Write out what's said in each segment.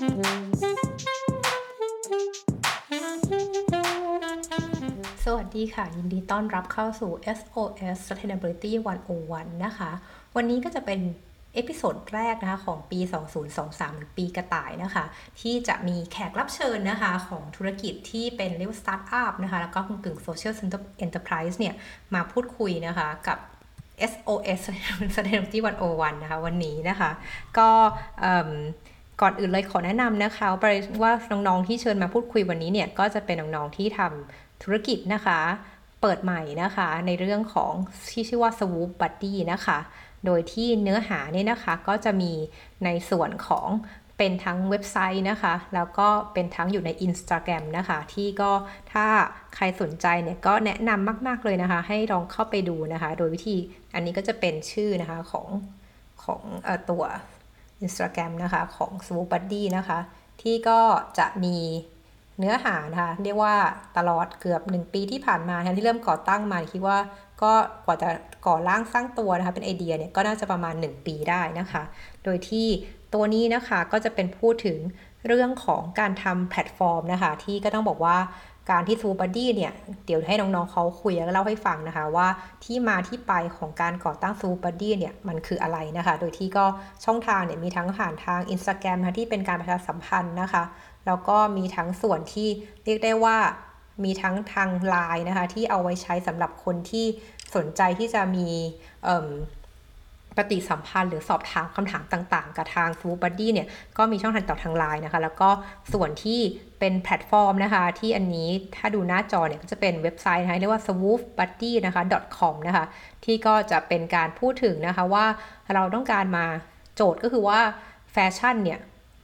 สวัสดีค่ะ ยินดีต้อนรับเข้าสู่ SOS Sustainability 101 นะคะ วันนี้ก็จะเป็น episode แรกนะคะของปี 2023 หรือปีกระต่ายนะคะ ที่จะมีแขกรับเชิญนะคะของธุรกิจที่เป็นเรียกว่าสตาร์ทอัพนะคะ แล้วก็กึ่ง social enterprise เนี่ย มาพูดคุยนะคะกับ SOS Sustainability 101 นะคะ วันนี้นะคะ ก็ ก่อนอื่นเลยขอแนะนำนะคะว่าน้องๆที่เชิญมาพูดคุยวันนี้เนี่ยก็จะเป็นน้องๆที่ทำธุรกิจนะคะ เปิดใหม่นะคะ ในเรื่องของที่ชื่อว่า Swoop Buddy นะคะ โดยที่เนื้อหาเนี่ยนะคะก็จะมีในส่วนของเป็นทั้งเว็บไซต์นะคะ แล้วก็เป็นทั้งอยู่ใน Instagram นะคะ ที่ก็ถ้าใครสนใจเนี่ยก็แนะนำมาก ๆ เลยนะคะ ให้ลองเข้าไปดูนะคะ โดยวิธีอันนี้ก็จะเป็นชื่อนะคะของของอตัว Instagram นะคะของ Swoop Buddy นะคะ ที่ก็จะมีเนื้อหานะคะเรียกว่าตลอดเกือบ 1 ปีที่ผ่านมาที่เริ่มก่อตั้งมาคิดว่าก็กว่าจะก่อร่างสร้างตัวนะคะเป็นไอเดียเนี่ยก็น่าจะประมาณ 1 ปีได้นะคะ โดยที่ตัวนี้นะคะก็จะเป็นพูดถึงเรื่องของการทำแพลตฟอร์มนะคะ ที่ก็ต้องบอกว่า การที่ Swoop Buddy เนี่ยเดี๋ยวให้น้องๆเขาคุยแล้วเล่าให้ฟังนะคะว่าที่มาที่ไปของการก่อตั้ง Swoop Buddy เนี่ยมันคืออะไรนะคะ โดยที่ก็ช่องทางเนี่ยมีทั้งผ่านทาง Instagram นะที่เป็นการประชาสัมพันธ์นะคะ แล้วก็มีทั้งส่วนที่เรียกได้ว่ามีทั้งทางไลน์นะคะที่เอาไว้ใช้สำหรับคนที่สนใจที่จะมี ปฏิสัมพันธ์หรือสอบถามคำถามต่างๆ กับทาง Swoop Buddy เนี่ยก็มีช่องทางต่อทางไลน์นะคะ แล้วก็ส่วนที่เป็นแพลตฟอร์มนะคะ ที่อันนี้ถ้าดูหน้าจอเนี่ยก็จะเป็นเว็บไซต์นะคะเรียกว่า swoopbuddy นะคะ .com นะคะ ที่ก็จะเป็นการพูดถึงนะคะว่าเราต้องการมาโจทย์ก็คือว่าแฟชั่นเนี่ย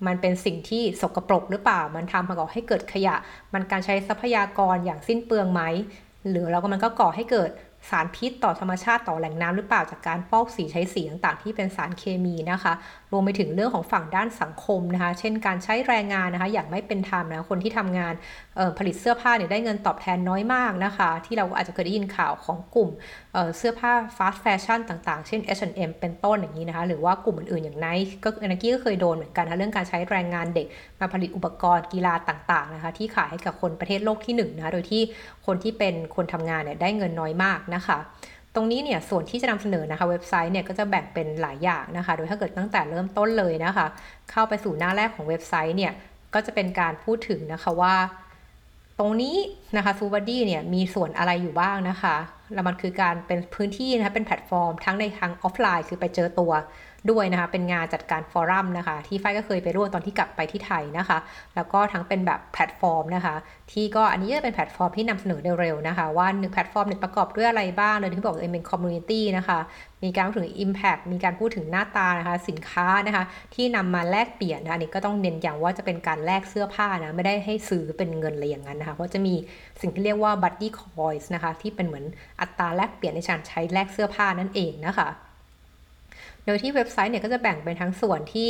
มันเป็นสิ่งที่สกรปรกหรือเปล่า มันทำให้ก่อให้เกิดขยะ มันการใช้ทรัพยากรอย่างสิ้นเปลืองไหม หรือเราก็มันก็ก่อให้เกิด สารพิษต่อธรรมชาติต่อแหล่งน้ำหรือเปล่าจากการฟอกสีใช้สีต่างๆที่เป็นสารเคมีนะคะ วมไปถึงเรื่องของฝั่งด้านสังคมนะคะ เช่นการใช้แรงงานนะคะอย่างไม่เป็นธรรมนะคนที่ทำงานผลิตเสื้อผ้าเนี่ยได้เงินตอบแทนน้อยมากนะคะ ที่เราอาจจะเคยได้ยินข่าวของกลุ่มเเสื้อผ้าฟาสต์แฟชั่นต่างๆ เช่น H&M เป็นต้นอย่างนี้นะคะ หรือว่ากลุ่มอื่นๆอย่างไนท์ก็อนกี้ก็เคยโดนเหมือนกันนะเรื่องการใช้แรงงานเด็กมาผลิตอุปกรณ์กีฬาต่างๆนะคะที่ขายให้กับคนประเทศโลกที่1นนะคะโดยที่คนที่เป็นคนทำงานเนี่ยได้เงินน้อยมากนะคะ ตรงนี้เนี่ยส่วนที่จะนำเสนอนะคะเว็บไซต์เนี่ยก็จะแบ่งเป็นหลายอย่างนะคะ โดยถ้าเกิดตั้งแต่เริ่มต้นเลยนะคะ เข้าไปสู่หน้าแรกของเว็บไซต์เนี่ยก็จะเป็นการพูดถึงนะคะว่า ตรงนี้นะคะ Swoop Buddy เนี่ยมีส่วนอะไรอยู่บ้างนะคะ แล้วมันคือการเป็นพื้นที่นะคะเป็นแพลตฟอร์ม ทั้งในทางออฟไลน์ คือไปเจอตัวด้วยนะคะเป็นงานจัดการ forum นะคะที่ฝ้ายก็เคยไปร่วมตอนที่กลับไปที่ไทยนะคะ แล้วก็ทั้งเป็นแบบแพลตฟอร์มนะคะ ที่ก็อันนี้จะเป็นแพลตฟอร์มที่นำเสนอเร็วๆนะคะ ว่าหนึ่งแพลตฟอร์มเนี่ยประกอบด้วยอะไรบ้างเลยที่บอกเองเป็น community นะคะมีการพูดถึง Impact มีการพูดถึงหน้าตานะคะสินค้านะคะที่นำมาแลกเปลี่ยนนะอันนี้ก็ต้องเน้นอย่างว่าจะเป็นการแลกเสื้อผ้านะไม่ได้ให้ซื้อเป็นเงินอะไรอย่างนั้นนะคะเพราะจะมีสิ่งที่เรียกว่า buddy coins นะคะที่เป็นเหมือนอัตราแลกเปลี่ยนในการใช้แลกเสื้อผ้านั่นเองนะคะ โดยที่เว็บไซต์เนี่ยก็จะแบ่งเป็นทั้งส่วนที่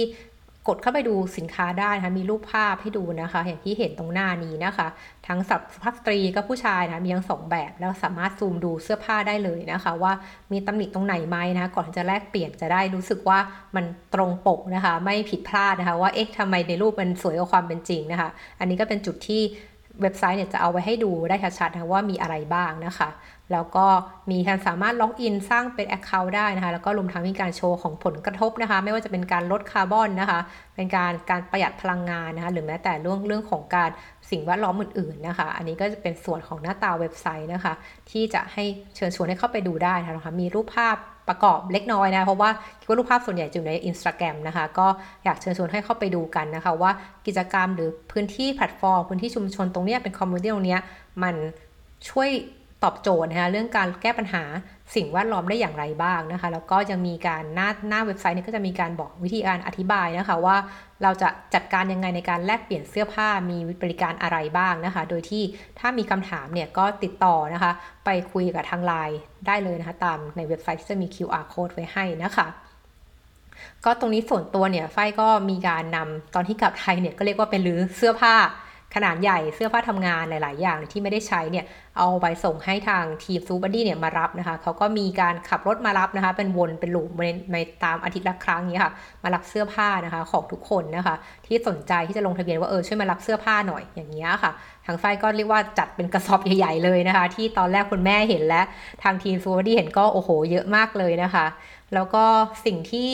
กดเข้าไปดูสินค้าได้นะคะมีรูปภาพให้ดูนะคะ อย่างที่เห็นตรงหน้านี้นะคะ ทั้งสุภาพสตรีกับผู้ชายนะมีทั้งสองแบบแล้วสามารถซูมดูเสื้อผ้าได้เลยนะคะ ว่ามีตำหนิตรงไหนไหมนะคะก่อนจะแลกเปลี่ยนจะได้รู้สึกว่ามันตรงปกนะคะ ไม่ผิดพลาดนะคะ ว่าเอ๊ะทำไมในรูปมันสวยกว่าความเป็นจริงนะคะ อันนี้ก็เป็นจุดที่เว็บไซต์เนี่ยจะเอาไว้ให้ดูได้ชัดๆนะว่ามีอะไรบ้างนะคะ แล้วก็มีการสามารถล็อกอินสร้างเป็น Account ได้นะคะ แล้วก็รวมทั้งมีการโชว์ของผลกระทบนะคะ ไม่ว่าจะเป็นการลดคาร์บอนนะคะ เป็นการการประหยัดพลังงานนะคะ หรือแม้แต่เรื่องเรื่องของการสิ่งแวดล้อมอื่นๆนะคะ อันนี้ก็จะเป็นส่วนของหน้าตาเว็บไซต์นะคะ ที่จะให้เชิญชวนให้เข้าไปดูได้นะคะ มีรูปภาพประกอบเล็กน้อยนะเพราะว่าคิดว่ารูปภาพส่วนใหญ่จะอยู่ใน Instagram นะคะ ก็อยากเชิญชวนให้เข้าไปดูกันนะคะ ว่ากิจกรรมหรือพื้นที่แพลตฟอร์ม พื้นที่ชุมชนตรงนี้เป็น community ตรงนี้มันช่วย ตอบโจทย์นะคะเรื่องการแก้ปัญหาสิ่งแวดล้อมได้อย่างไรบ้างนะคะ แล้วก็ยังมีการหน้าหน้าเว็บไซต์นี้ก็จะมีการบอกวิธีการอธิบายนะคะว่าเราจะจัดการยังไงในการแลกเปลี่ยนเสื้อผ้ามีบริการอะไรบ้างนะคะ โดยที่ถ้ามีคำถามเนี่ยก็ติดต่อนะคะ ไปคุยกับทางไลน์ได้เลยนะคะ ตามในเว็บไซต์ที่จะมี QR code ไว้ให้นะคะก็ตรงนี้ส่วนตัวเนี่ยไฟก็มีการนำตอนที่กลับไทยเนี่ยก็เรียกว่าเป็นรื้อเสื้อผ้า ขนาดใหญ่เสื้อผ้าทำงานหลาย ๆ อย่างที่ไม่ได้ใช้เนี่ยเอาไปส่งให้ทางทีม Swoop Buddy เนี่ยมารับนะคะเขาก็มีการขับรถมารับนะคะ เป็นวนเป็นหลุมในตามอาทิตย์ละครั้งนี้ค่ะ มารับเสื้อผ้านะคะของทุกคนนะคะ ที่สนใจที่จะลงทะเบียนว่าเออช่วยมารับเสื้อผ้าหน่อยอย่างเงี้ยค่ะ ทางไฟก็เรียกว่าจัดเป็นกระสอบใหญ่ ๆ เลยนะคะ ที่ตอนแรกคุณแม่เห็นและทางทีม Swoop Buddy เห็นก็โอ้โห เยอะมากเลยนะคะ แล้วก็สิ่งที่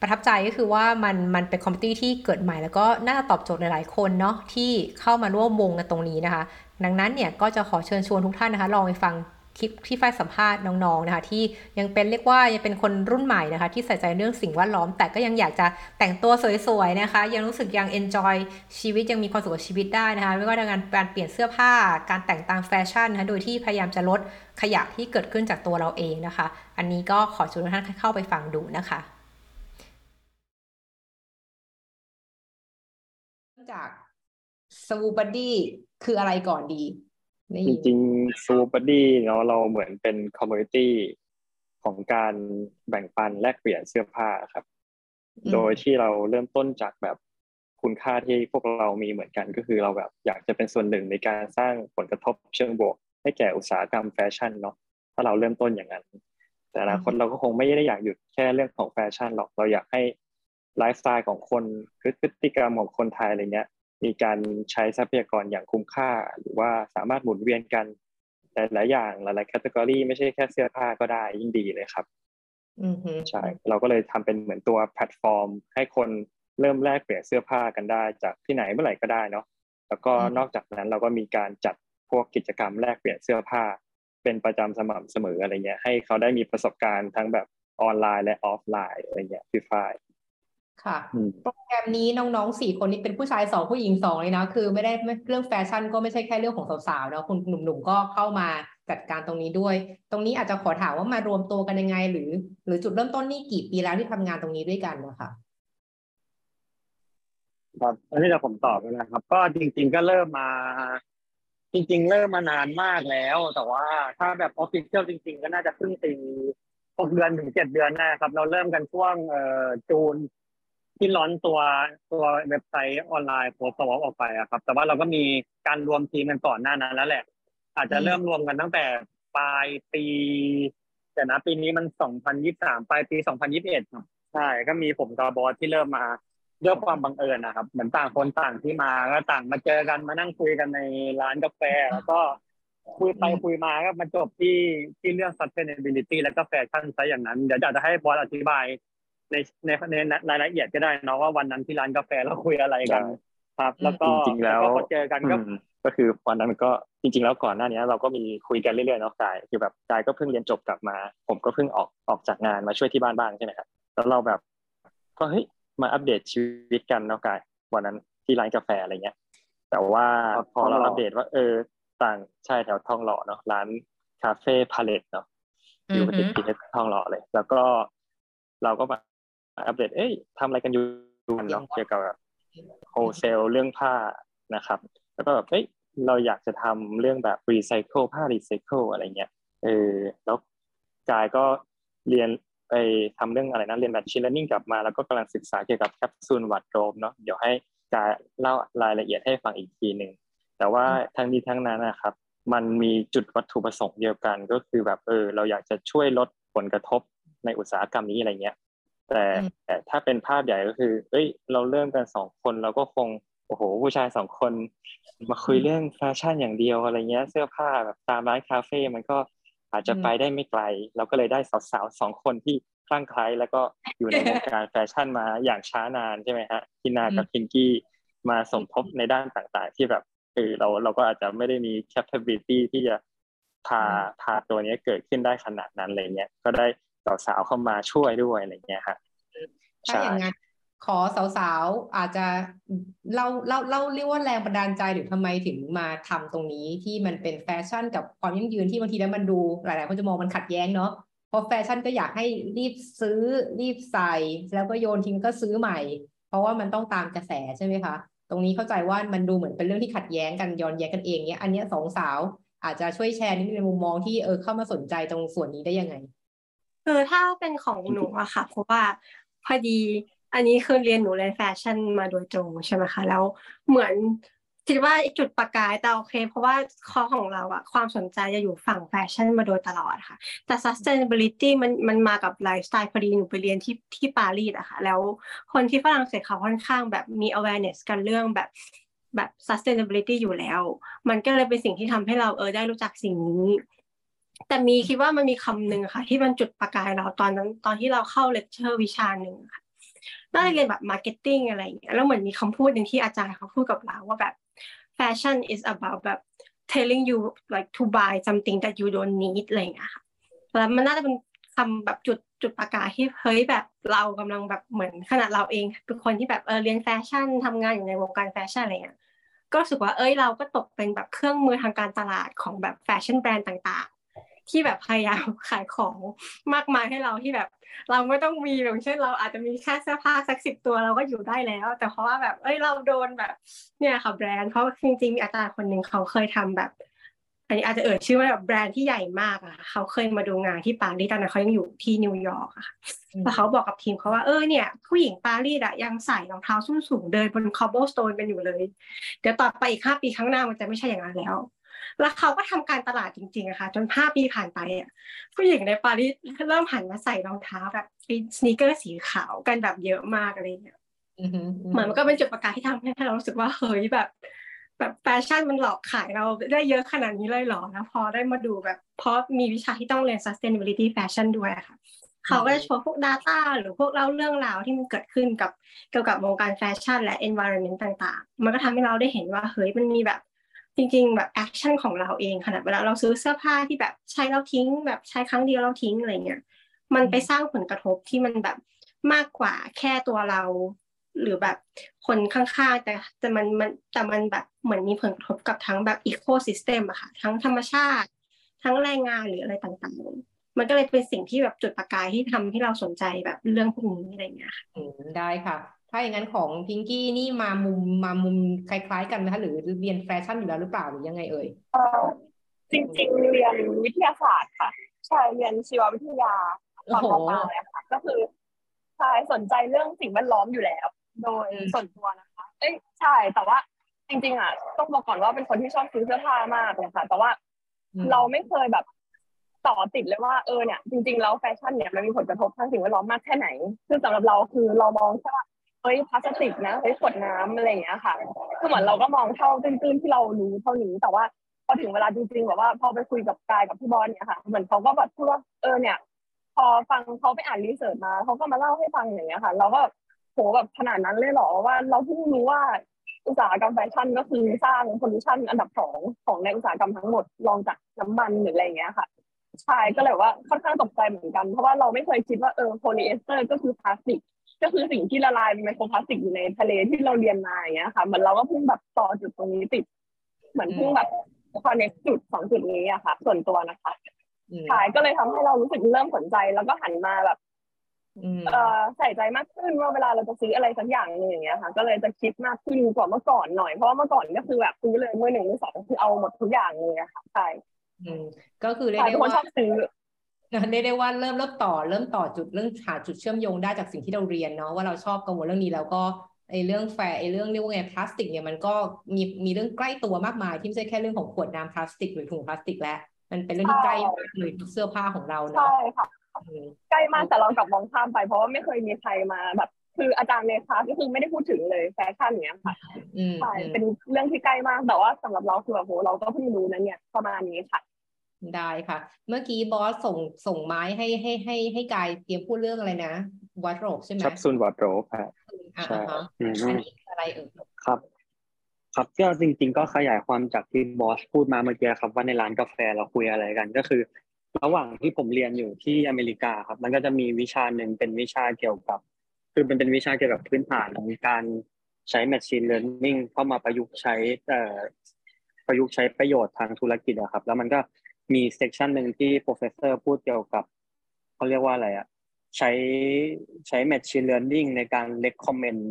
ประทับใจก็คือว่ามันมันเป็น community ที่เกิดใหม่ แล้วก็น่าจะตอบโจทย์หลาย ๆ คนเนาะที่เข้ามาร่วมวงกันตรงนี้นะคะ ดังนั้นเนี่ยก็จะขอเชิญชวนทุกท่านนะคะ ลองไปฟังคลิปที่ฝ้ายสัมภาษณ์น้องๆนะคะที่ยังเป็นเรียกว่ายังเป็นคนรุ่นใหม่นะคะ ที่ใส่ใจเรื่องสิ่งแวดล้อม แต่ก็ยังอยากจะแต่งตัวสวยๆนะคะ ยังรู้สึกยังเอนจอยชีวิตยังมีความสุขกับชีวิตได้นะคะ ไม่ว่าในการการเปลี่ยนเสื้อผ้า การแต่งตามแฟชั่นนะคะโดยที่พยายามจะลดขยะที่เกิดขึ้นจากตัวเราเองนะคะ อันนี้ก็ขอชวนทุกท่านเข้าไปฟังดูนะคะ จาก Swoop Buddy คืออะไรก่อนดีจริงๆ Swoop Buddy เนาะเราเหมือนเป็น community ของการแบ่งปันแลกเปลี่ยนเสื้อผ้าครับ โดยที่เราเริ่มต้นจากแบบคุณค่าที่พวกเรามีเหมือนกันก็คือเราแบบอยากจะเป็นส่วนหนึ่งในการสร้างผลกระทบเชิงบวก ให้แก่อุตสาหกรรมแฟชั่นเนาะถ้าเราเริ่มต้นอย่างนั้น แต่อนาคตเราก็คงไม่ได้อยากหยุดแค่เรื่องของแฟชั่นหรอกเราอยากให้ ไลฟ์สไตล์ของคนพฤติกรรมของคนไทยอะไรเงี้ยมีการใช้ทรัพยากรอย่างคุ้มค่า หรือว่าสามารถหมุนเวียนกันหลายๆอย่างหลายๆ category ไม่ใช่แค่เสื้อผ้าก็ได้ยิ่งดีเลยครับใช่เราก็เลยทำเป็นเหมือนตัวแพลตฟอร์ม ให้คนเริ่มแลกเปลี่ยนเสื้อผ้ากันได้ จากที่ไหนเมื่อไหร่ก็ได้เนาะแล้วก็นอกจากนั้นเราก็มีการจัดพวกกิจกรรมแลกเปลี่ยนเสื้อผ้า เป็นประจำสม่ำเสมออะไรเงี้ยให้เขาได้มีประสบการณ์ทั้งแบบออนไลน์และออฟไลน์อะไรเงี้ยพี่ฝ้าย ค่ะ โปรแกรมนี้น้องๆสี่คนนี้เป็นผู้ชายสองผู้หญิงสองเลยนะ คือไม่ได้เรื่องแฟชั่นก็ไม่ใช่แค่เรื่องของสาวๆนะคุณหนุ่มๆก็เข้ามาจัดการตรงนี้ด้วย ตรงนี้อาจจะขอถามว่ามารวมตัวกันยังไง หรือ หรือจุดเริ่มต้นนี่กี่ปีแล้วที่ทำงานตรงนี้ด้วยกันนะคะครับอันนี้จะผมตอบนะครับ ก็จริง ๆ ก็เริ่มมา จริง ๆ เริ่มมานานมากแล้ว แต่ว่าถ้าแบบ official จริง ๆ ก็น่าจะครึ่งปีหกเดือนถึงเจ็ดเดือนนะครับ เราเริ่มกันช่วงเอ่อ June ที่ launch ตัวตัวเว็บไซต์ออนไลน์โพสต์อออกไปอะครับ แต่ว่าเราก็มีการรวมทีมกันก่อนหน้านั้นแล้วแหละ อาจจะเริ่มรวมกันตั้งแต่ปลายปีแต่นะปีนี้มันสองพันยี่สามปลายปีสองพันยี่สิบเอ็ดใช่ก็มีผมกับบอสที่เริ่มมาด้วยความบังเอิญนะครับ เหมือนต่างคนต่างที่มาก็ต่างมาเจอกันมานั่งคุยกันในร้านกาแฟ แล้วก็คุยไปคุยมาก็มาจบที่ที่เรื่อง sustainability แล้วก็แฟชั่นซะอย่างนั้น เดี๋ยวจะให้บอสอธิบาย ในในในรายละเอียดก็ได้เนาะว่าวันนั้นที่ร้านกาแฟเราคุยอะไรกันครับ แล้วก็จริงๆแล้วพอเจอกันก็ก็คือวันนั้นก็จริง ๆ แล้วก่อนหน้านี้เราก็มีคุยกันเรื่อยๆเนาะกายคือแบบกายก็เพิ่งเรียนจบกลับมา ผมก็เพิ่งออกออกจากงานมาช่วยที่บ้านบ้างใช่ไหมครับแล้วเราแบบก็เฮ้ยมาอัปเดตชีวิตกันเนาะกายวันนั้นที่ร้านกาแฟอะไรเงี้ย แต่ว่าพอเราอัปเดตว่า เออ ต่างใช่แถวทองหล่อเนาะร้านคาเฟ่พาเลตเนาะอยู่ติดติดทองหล่อเลย แล้วก็เราก็แบบ อัปเดต เอ้ยทำอะไรกันอยู่เนาะเกี่ยวกับโฮเซลเรื่องผ้านะครับ แล้วก็แบบเอ้ยเราอยากจะทำเรื่องแบบรีไซเคิลผ้ารีไซเคิลอะไรเงี้ยเออแล้วกายก็เรียนไปทำเรื่องอะไรนะเรียนแบบชิลเลนนิ่งกลับมา แล้วก็กำลังศึกษาเกี่ยวกับ capsule wardrobe เนาะเดี๋ยวให้กายเล่ารายละเอียดให้ฟังอีกทีหนึ่งแต่ว่าทั้งนี้ทั้งนั้นนะครับ มันมีจุดวัตถุประสงค์เดียวกันก็คือแบบเออเราอยากจะช่วยลดผลกระทบในอุตสาหกรรมนี้อะไรเงี้ย แต่แต่ถ้าเป็นภาพใหญ่ก็คือเอ้ย เราเริ่มกันสองคนเราก็คงโอ้โหผู้ชายสองคน มาคุยเรื่องแฟชั่นอย่างเดียวอะไรเงี้ย เสื้อผ้าแบบตามร้านคาเฟ่มันก็อาจจะไปได้ไม่ไกล เราก็เลยได้สาวๆสองคนที่คลั่งไคล้แล้วก็อยู่ในวงการแฟชั่นมาอย่างช้านานใช่ไหมฮะทินากับพิงกี้มาสมทบในด้านต่างๆ ที่แบบเออเราเราก็อาจจะไม่ได้มี capability ที่จะพาพาตัวนี้เกิดขึ้นได้ขนาดนั้นอะไรเงี้ยก็ได้ สาวๆเข้ามาช่วยด้วยอะไรเงี้ยฮะถ้าอย่างนั้นขอสาวๆอาจจะเล่าเล่าเล่าเรียกว่าแรงบันดาลใจหรือทำไมถึงมาทำตรงนี้ที่มันเป็นแฟชั่นกับความยั่งยืนที่บางทีแล้วมันดูหลายๆคนจะมองมันขัดแย้งเนาะเพราะแฟชั่นก็อยากให้รีบซื้อรีบใส่ แล้วก็โยนทิ้งก็ซื้อใหม่ เพราะว่ามันต้องตามกระแสใช่ไหมคะตรงนี้เข้าใจว่ามันดูเหมือนเป็นเรื่องที่ขัดแย้งกันย้อนแย้งกันเองเนี้ยอันเนี้ยสองสาวอาจจะช่วยแชร์นิดในมุมมองที่เออเข้ามาสนใจตรงส่วนนี้ได้ยังไง คือถ้าเป็นของหนูอะค่ะ เพราะว่าพอดีอันนี้คือเรียนหนูเรียนแฟชั่นมาโดยตรงใช่ไหมคะ แล้วเหมือนคิดว่าจุดประกายแต่โอเค เพราะว่าข้อของเราอะความสนใจจะอยู่ฝั่งแฟชั่นมาโดยตลอดค่ะ แต่ sustainability มันมันมากับไลฟ์สไตล์พอดีหนูไปเรียนที่ที่ปารีสอะค่ะ แล้วคนที่ฝรั่งเศสเขาค่อนข้างแบบมี awareness กันเรื่องแบบแบบ sustainability อยู่แล้ว มันก็เลยเป็นสิ่งที่ทำให้เราเออได้รู้จักสิ่งนี้ แต่มีคิดว่ามันมีคำหนึ่งค่ะ ที่มันจุดประกายเราตอนนั้นตอนที่เราเข้าเลคเชอร์วิชาหนึ่งค่ะน่าจะเรียนแบบ marketing อะไรอย่างเงี้ยแล้วเหมือนมีคำพูดหนึ่งที่อาจารย์เขาพูดกับเราว่าแบบ fashion is about แบบ telling you like to buy something that you don't need อะไรอย่างเงี้ยค่ะแล้วมันน่าจะเป็นคำแบบจุดจุดประกายที่เฮ้ยแบบเรากำลังแบบเหมือนขนาดเราเองเป็นคนที่แบบเออเรียนแฟชั่นทำงานอยู่ในวงการแฟชั่นอะไรเงี้ยก็รู้สึกว่าเอ้ยเราก็ตกเป็นแบบเครื่องมือทางการตลาดของแบบ fashion brand ต่าง ที่แบบพยายามขายของมากมายให้เราที่แบบ เราไม่ต้องมีอย่างเช่น เราอาจจะมีแค่เสื้อผ้าสักสิบตัวเราก็อยู่ได้แล้ว แต่เพราะว่าแบบเอ้ยเราโดนแบบเนี่ยค่ะแบรนด์เพราะจริงๆมีอาจารย์คนหนึ่งเขาเคยทำแบบอันนี้อาจจะเอ่ยชื่อว่าแบบแบรนด์ที่ใหญ่มากอะเขาเคยมาดูงานที่ปารีสตอนนั้นเขายังอยู่ที่นิวยอร์กอะค่ะแล้วเขาบอกกับทีมเขาว่าเออเนี่ย ผู้หญิงปารีสอะยังใส่รองเท้าส้นสูงเดินบน cobblestone กันอยู่เลย เดี๋ยวต่อไปอีกห้าปีข้างหน้ามันจะไม่ใช่อย่างนั้นแล้ว แล้วเขาก็ทำการตลาดจริงๆอะค่ะ จนห้าปีผ่านไปอะผู้หญิงในปารีสเริ่มหันมาใส่รองเท้าแบบ sneaker สีขาวกันแบบเยอะมากอะไรเงี้ยเหมือนมันก็เป็นจุดประกายที่ทำให้เรารู้สึกว่าเฮ้ยแบบ แบบแฟชั่นมันหลอกขายเราได้เยอะขนาดนี้เลยหรอนะพอได้มาดูแบบ เพราะมีวิชาที่ต้องเรียน sustainability fashion ด้วยค่ะเขาก็จะโชว์พวก data หรือพวกเล่าเรื่องราวที่มันเกิดขึ้นกับเกี่ยวกับวงการแฟชั่นและ environment ต่างๆ มันก็ทำให้เราได้เห็นว่าเฮ้ยมันมีแบบ จริงๆแบบ action ของเราเองขนาดเวลาเราซื้อเสื้อผ้าที่แบบใช้แล้วทิ้ง แบบใช้ครั้งเดียวแล้วทิ้งอะไรเงี้ยมันไปสร้างผลกระทบที่มันแบบมากกว่าแค่ตัวเรา หรือแบบคนข้างๆแต่แต่มันมันแต่มันแบบเหมือนมีผลกระทบกับทั้งแบบ ecosystem อะค่ะทั้งธรรมชาติ ทั้งแรงงานหรืออะไรต่างๆมันก็เลยเป็นสิ่งที่แบบจุดประกายที่ทำให้เราสนใจแบบเรื่องพวกนี้อะไรเงี้ยค่ะได้ค่ะ ถ้าอย่างนั้นของพิงกี้นี่มามุมมามุมคล้ายๆ กันนะคะหรือเรียนแฟชั่นอยู่แล้วหรือเปล่าหรือยังไงเอ่ยเออจริงๆ เรียนวิทยาศาสตร์ค่ะ ใช่เรียนชีววิทยาตอนมปลายค่ะก็คือใช่สนใจเรื่องสิ่งแวดล้อมอยู่แล้ว โดยส่วนตัวนะคะเอ้ยใช่แต่ว่าจริง ๆ อะ ต้องบอกก่อนว่าเป็นคนที่ชอบซื้อเสื้อผ้ามากเลยค่ะ แต่ว่าเราไม่เคยแบบต่อติดเลยว่าเออเนี่ยจริงๆแล้วแฟชั่นเนี่ยมันมีผลกระทบทางสิ่งแวดล้อมมากแค่ไหนซึ่งสำหรับเราคือเรามองแค่ว่า เฮ้ยพลาสติกนะเฮ้ยขวดน้ำอะไรอย่างเงี้ยค่ะคือเหมือนเราก็มองเท่าตื้นๆที่เรารู้เท่านี้แต่ว่าพอถึงเวลาจริงๆแบบว่าพอไปคุยกับกายกับพี่บอสเนี่ยค่ะ เหมือนเขาก็แบบพูดว่าเออเนี่ย พอฟังเขาไปอ่าน research มาเขาก็มาเล่าให้ฟังอย่างเงี้ยค่ะ เราก็โหแบบขนาดนั้นเลยเหรอว่าเราเพิ่งรู้ว่าอุตสาหกรรมแฟชั่นก็คือสร้าง pollution อันดับสองของในอุตสาหกรรมทั้งหมดรองจากน้ำมันหรืออะไรอย่างเงี้ยค่ะใช่ก็เลยว่าค่อนข้างตกใจเหมือนกัน เพราะว่าเราไม่เคยคิดว่าเออโพลีเอสเตอร์ก็คือพลาสติก ก็คือสิ่งที่ละลายเป็นไมโครพลาสติกอยู่ในทะเลที่เราเรียนมาอย่างเงี้ยค่ะเหมือนเราก็เพิ่งแบบต่อจุดตรงนี้ติด เหมือนเพิ่งแบบคอนเนคจุดสองจุดนี้อะค่ะ ส่วนตัวนะคะใช่ก็เลยทำให้เรารู้สึกเริ่มสนใจแล้วก็หันมาแบบเออใส่ใจมากขึ้นว่าเวลาเราจะซื้ออะไรสักอย่างหนึ่งอย่างเงี้ยค่ะ ก็เลยจะคิดมากขึ้นกว่าเมื่อก่อนหน่อยเพราะว่าเมื่อก่อนก็คือแบบซื้อเลยมือหนึ่งมือสองคือเอาหมดทุกอย่างเลยอะค่ะใช่ก็คือเรียกได้ว่าชอบซื้อ เรียกได้ว่าเริ่มเริ่มต่อเริ่มต่อจุดเรื่องหาจุดเชื่อมโยงได้จากสิ่งที่เราเรียนเนาะว่าเราชอบกังวลเรื่องนี้แล้วก็ไอ้เรื่องแฟร์ไอ้เรื่องเรียกว่าไงพลาสติกเนี่ยมันก็มีมีเรื่องใกล้ตัวมากมาย ที่ไม่ใช่แค่เรื่องของขวดน้ำพลาสติกหรือถุงพลาสติกแล้วมันเป็นเรื่องที่ใกล้มากเลยเสื้อผ้าของเราเนาะใช่ค่ะใกล้มากแต่เรากลับมองข้ามไป เพราะว่าไม่เคยมีใครมาแบบคืออาจารย์ในคลาสก็คือไม่ได้พูดถึงเลยแฟชั่นเนี้ยค่ะใช่เป็นเรื่องที่ใกล้มากแต่ว่าสำหรับเราคือแบบโหเราก็เพิ่งรู้นะเนี่ยประมาณนี้ค่ะ ได้ค่ะ เมื่อกี้บอสส่งส่งไม้ให้ให้ให้ให้กายเตรียมพูดเรื่องอะไรนะวัดโรบใช่ไหมชับซุนวัดโรบค่ะใช่อันนี้อะไรเอ่ยครับ ครับก็จริง ๆ ก็ขยายความจากที่บอสพูดมาเมื่อกี้ครับว่าในร้านกาแฟเราคุยอะไรกันก็คือ ระหว่างที่ผมเรียนอยู่ที่อเมริกาครับ มันก็จะมีวิชาหนึ่งเป็นวิชาเกี่ยวกับ คือมันเป็นวิชาเกี่ยวกับพื้นฐานของการใช้ machine learning เข้ามาประยุกต์ใช้เอ่อประยุกต์ใช้ประโยชน์ทางธุรกิจอะครับ แล้วมันก็ มี section หนึ่งที่ professor พูดเกี่ยวกับเขาเรียกว่าอะไรอะใช้ใช้ machine learning ในการ recommend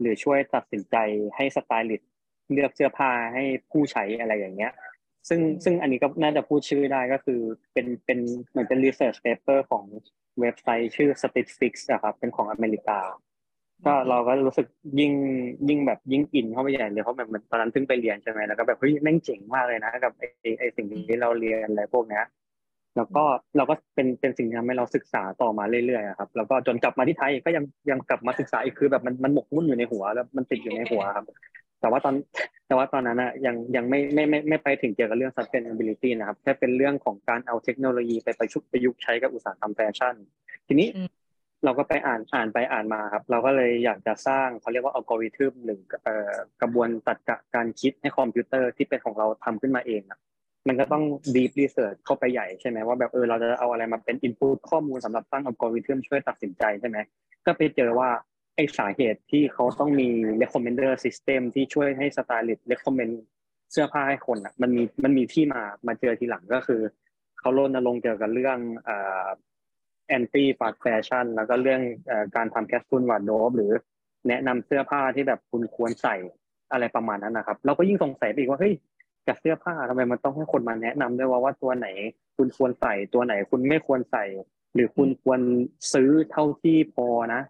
หรือช่วยตัดสินใจให้สไตลิสต์เลือกเสื้อผ้าให้ผู้ใช้อะไรอย่างเงี้ย ซึ่งซึ่งอันนี้ก็น่าจะพูดชื่อได้ก็คือเป็นเป็นเหมือนเป็น research paper ของเว็บไซต์ชื่อ Stitch Fix นะครับเป็นของอเมริกา ก็เราก็รู้สึกยิ่งยิ่งแบบยิ่งอินเข้าไปใหญ่เลยเพราะแบบตอนนั้นเพิ่งไปเรียนใช่ไหมแล้วก็แบบเฮ้ยแม่งเจ๋งมากเลยนะกับไอ้ไอ้สิ่งที่เราเรียนอะไรพวกเนี้ยแล้วก็เราก็เป็นเป็นสิ่งที่ทำให้เราศึกษาต่อมาเรื่อยๆครับแล้วก็จนกลับมาที่ไทยก็ยังยังกลับมาศึกษาอีกคือแบบมันมันหมกมุ่นอยู่ในหัว แล้วมันติดอยู่ในหัวครับ แต่ว่าตอนแต่ว่าตอนนั้นอะยังยังไม่ไม่ไม่ไม่ไปถึงเกี่ยวกับเรื่อง sustainability นะครับแค่เป็นเรื่องของการเอาเทคโนโลยีไปประยุกต์ประยุกต์ใช้กับอุตสาหกรรมแฟชั่น ทีนี้ เราก็ไปอ่านอ่านไปอ่านมาครับ เราก็เลยอยากจะสร้างเขาเรียกว่าอัลกอริทึมหรือกระบวนตัดการคิดให้คอมพิวเตอร์ที่เป็นของเราทำขึ้นมาเองอะมันก็ต้อง deep research เข้าไปใหญ่ใช่ไหมว่าแบบเออเราจะเอาอะไรมาเป็น input ข้อมูลสำหรับสร้างอัลกอริทึมช่วยตัดสินใจใช่ไหมก็ไปเจอว่าไอสาเหตุที่เขาต้องมี recommender system ที่ช่วยให้สไตลิสต์ recommend เสื้อผ้าให้คนอะมันมีมันมีที่มามาเจอทีหลังก็คือ เขารณรงค์เกี่ยวกับเรื่อง เอ่อ anti fast fashion แล้วก็เรื่องการทำแคสตูนวาร์ดโดบหรือแนะนำเสื้อผ้าที่แบบคุณควรใส่อะไรประมาณนั้นนะครับ เราก็ยิ่งสงสัยไปอีกว่าเฮ้ยกับเสื้อผ้าทำไมมันต้องให้คนมาแนะนำด้วยว่าว่าตัวไหน คุณควรใส่ตัวไหน คุณไม่ควรใส่ หรือคุณควรซื้อเท่าที่พอนะ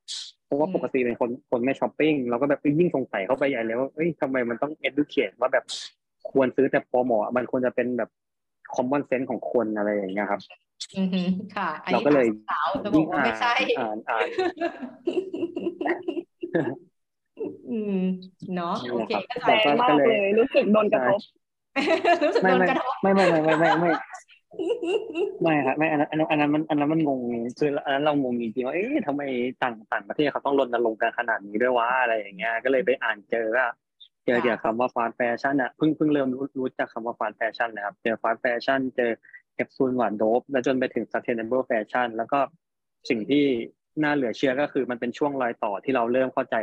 เพราะว่าปกติเป็นคนคนไม่ช้อปปิ้งเราก็แบบยิ่งสงสัยเข้าไปใหญ่เลยว่าเอ้ยทำไมมันต้อง educate ว่าแบบควรซื้อแต่พอเหมาะมันควรจะเป็นแบบ common sense ของคนอะไรอย่างเงี้ยครับอือฮึ ค่ะเราก็เลยสาวจะบอกว่าไม่ใช่อ่านอ่านอืมเนาะโอเคก็แรงมากเลย รู้สึกโดนกระทบรู้สึกไม่โดนไม่กระทบไม่ไม่ไม่ไม่ไม่ไม่ไม่ครับไม่อันนั้นอันนั้นอันนั้นมันอันนั้นมันงงคืออันนั้นเรางงจริงๆว่าเอ๊ะทำไมต่างต่างประเทศเขาต้องรณรงค์กันขนาดนี้ด้วยวะอะไรอย่างเงี้ยก็เลยไปอ่านเจอว่าเจอเกี่ยวกับคำว่า fast fashion อะเพิ่งเพิ่งเริ่มรู้รู้จักคำว่า fast fashion นะครับเจอ fast fashion เจอ capsule wardrobe แล้วจนไปถึง sustainable fashion แล้วก็สิ่งที่น่าเหลือเชื่อก็คือมันเป็นช่วงรอยต่อที่เราเริ่มเข้าใจ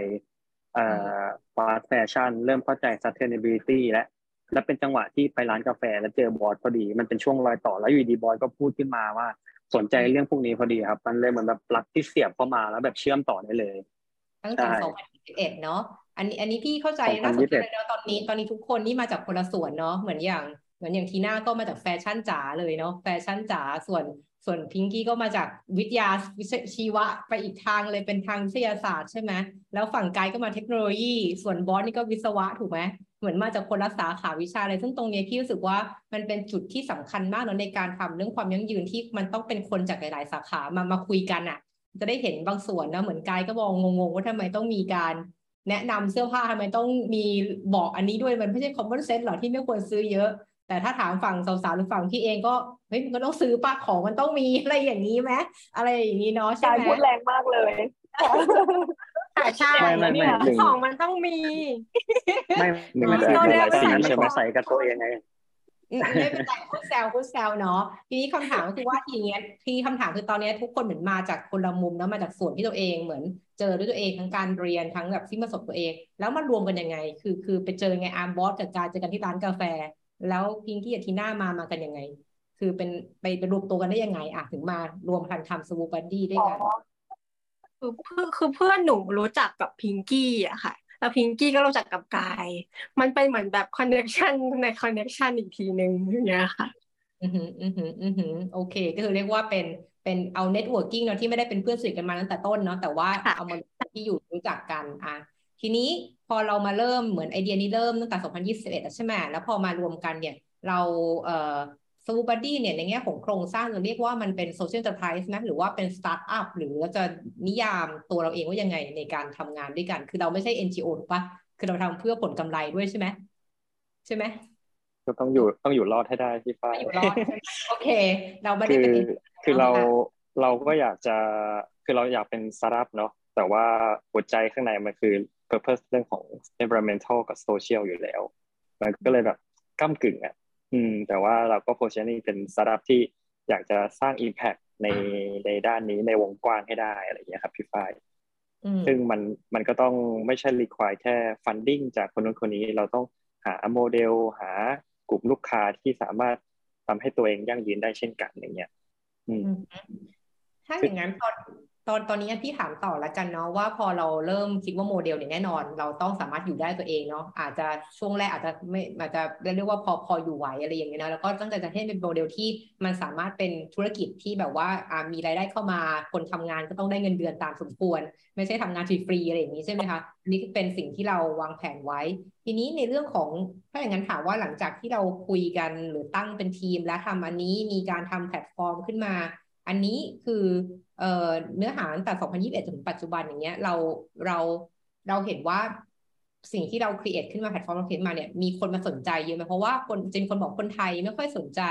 เอ่อ fast fashion เริ่มเข้าใจ sustainability และและเป็นจังหวะที่ไปร้านกาแฟแล้วเจอบอสพอดี มันเป็นช่วงรอยต่อแล้วอยู่ดีบอสก็พูดขึ้นมาว่าสนใจเรื่องพวกนี้พอดีครับ มันเลยเหมือนแบบปลั๊กที่เสียบเข้ามาแล้วแบบเชื่อมต่อได้เลย ตั้งแต่ใช่2021เนาะอันนี้อันนี้พี่เข้าใจน่าสนใจเลยเนาะตอนนี้ตอนนี้ทุกคนนี่มาจากคนละส่วนเนาะเหมือนอย่างเห มือนอย่างทีน่าก็มาจากแฟชั่นจ๋าเลยเนาะแฟชั่นจ๋าส่วนส่วนพิงกี้ก็มาจากวิทยาวิชีวะไปอีกทางเลยเป็นทางวิทยาศาสตร์ใช่ไหมแล้วฝั่งกายก็มาเทคโนโลยี ส่วนบอสนี่ก็วิศวะถูกไหมเหมือนมาจากคนละสาขาวิชาเลยซึ่งตรงนี้พี่รู้สึกว่ามันเป็นจุดที่สำคัญมากเนาะในการทำเรื่องความยั่งยืนที่มันต้องเป็นคนจากหลาย ๆ สาขามามาคุยกันอะ จะได้เห็นบางส่วนนะเหมือนกายก็มองงงๆว่าทำไมต้องมีการแนะนำเสื้อผ้าทำไมต้องมีบอกอันนี้ด้วยมันไม่ใช่ common sense หรอที่ไม่ควรซื้อเยอะ แต่ถ้าถามฝั่งสาวๆหรือฝั่งพี่เองก็เฮ้ยมันก็ต้องซื้อป้าของมันต้องมีอะไรอย่างนี้ไหมอะไรอย่างนี้เนาะใช่กายไหมพูดแรงมากเลยแต่ใช่ไม่ไม่ไม่หนึ่งของมันต้องมี ไม่หนึ่งไม่แต่ใช่หเป็นลายไรสีสีใช่ใช่ไหไหมมใส่กับตัวเองไงอืมไม่เป็นไรพูดแซวพูดแซวเนาะทีนี้คำถามก็คือว่าทีเนี้ยที่คำถามคือตอนเนี้ยทุกคนเหมือนมาจากคนละมุมแล้วมาจากส่วนที่ตัวเองเหมือนเจอด้วยตัวเองทั้งการเรียนทั้งแบบที่ประสบตัวเอง แล้วมันรวมกันยังไง คือคือไปเจอไงอาร์มบอสกับกายเจอกันที่ร้านกาแฟ แล้วพิงกี้กับทีน่ามามากันยังไง คือเป็นไปไปรวมตัวกันได้ยังไงอะถึงมารวมกันทำ Swoop Buddy ด้วยกันคือเพื่อนคือเพื่อนหนูรู้จักกับพิงกี้อะค่ะแล้วพิงกี้ก็รู้จักกับกาย มันเป็นเหมือนแบบคอนเน c ชันในคอนเน c ชันอีกทีหนึ่งอย่างเงี้ยค่ะ อือหืออือหืออือหือโอเค ก็คือเรียกว่าเป็นเป็นเอา networking เนาะที่ไม่ได้เป็นเพื่อนสนิทกันมาตั้งแต่ต้นเนาะแต่ว่าค่ะเอามาที่อยู่รู้จักกันอะ ทีนี้พอเรามาเริ่มเหมือนไอเดียนี้เริ่มตั้งแต่ 2021แล้วใช่ไหมแล้วพอมารวมกันเนี่ยเราเอ่อ Swoop Buddy เนี่ยในแง่ของโครงสร้างเราเรียกว่ามันเป็นโซเชียล n อ e r p r i s e ไหมหรือว่าเป็นสตาร์ทอัพหรือเราจะนิยามตัวเราเองว่ายังไงในการทำงานด้วยกัน คือเราไม่ใช่ NGO ถูกปะคือเราทำเพื่อผลกำไรด้วยใช่ไหมใช่ไหมก็ต้องอยู่ต้องอยู่รอดให้ได้พี่ฝ้ายอยู่รอดใช่ไหมโอเค เราไม่คืได้เป็นคือเราเราก็อยากจะคือเราอยากเป็นสตาร์ทอัพเนาะแต่ว่าหัวใจข้างในมันคือ purpose เรื่องของ environmental กับ social อยู่แล้ว มันก็เลยแบบก้ากึ่งอะอืม แต่ว่าเราก็ positioning เป็นสตาร์ทอัพที่อยากจะสร้าง impact ในในด้านนี้ในวงกว้างให้ได้อะไรอย่างเงี้ยครับพี่ฝ้ายอืมซึ่งมันมันก็ต้องไม่ใช่ require แค่ funding จากคนนู้นคนนี้เราต้องหาโมเดล หากลุ่มลูกค้าที่สามารถทำให้ตัวเองยั่งยืนได้เช่นกันอย่างเงี้ยอืมอืมถ้าอย่างนั้นตอน ตอนตอนนี้พี่ถามต่อล้วกันเนาะว่าพอเราเริ่มคิดว่าโมเดลเนี่ยแน่นอน เราต้องสามารถอยู่ได้ตัวเองเนาะอาจจะช่วงแรกอาจจะไม่อาจจะเรียกว่าพอพออยู่ไหวอะไรอย่างเงี้ยนะแล้วก็ตั้งใจจะให้เป็นโมเดลที่มันสามารถเป็นธุรกิจที่แบบว่ามีรายได้เข้ามาคนทำงานก็ต้องได้เงินเดือนตามสมควร ไม่ใช่ทำงานฟรีๆอะไรอย่างนี้ใช่ไหมคะนี่เป็นสิ่งที่เราวางแผนไว้ ทีนี้ในเรื่องของถ้าอย่างนั้นถามว่าหลังจากที่เราคุยกันหรือตั้งเป็นทีม แล้วทำอันนี้มีการทำแพลตฟอร์มขึ้นมา อันนี้คือ เนื้อหาตั้งแต่ 2021ถึงปัจจุบันอย่างเงี้ยเราเราเราเห็นว่าสิ่งที่เรา create ขึ้นมาแพลตฟอร์มเรา create มาเนี่ยมีคนมาสนใจเยอะไหมเพราะว่าคนจริงคนบอกคนไทยไม่ค่อยสนใจ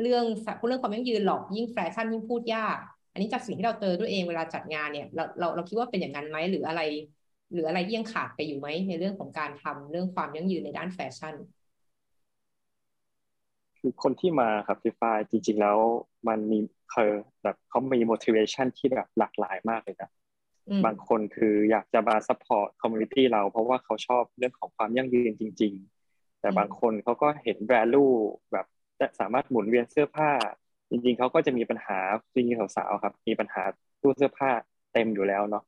เรื่องเรื่องความยั่งยืนหรอกยิ่งแฟชั่นยิ่งพูดยาก อันนี้จากสิ่งที่เราเจอด้วยเองเวลาจัดงานเนี่ยเราเราเราคิดว่าเป็นอย่างนั้นไหมหรืออะไร หรืออะไรยังขาดไปอยู่ไหมในเรื่องของการทำเรื่องความยั่งยืนในด้านแฟชั่น คือคนที่มาครับพี่ฟ้าจริง ๆ แล้วมันมีเคยแบบเขามี motivation ที่แบบหลากหลายมากเลยนะบางคนคืออยากจะมา support community เรา เพราะว่าเขาชอบเรื่องของความยั่งยืนจริง ๆ แต่บางคนเขาก็เห็น value แบบจะสามารถหมุนเวียนเสื้อผ้า จริง ๆเขาก็จะมีปัญหาจริงๆสาวๆครับ มีปัญหาตู้เสื้อผ้าเต็มอยู่แล้วเนาะ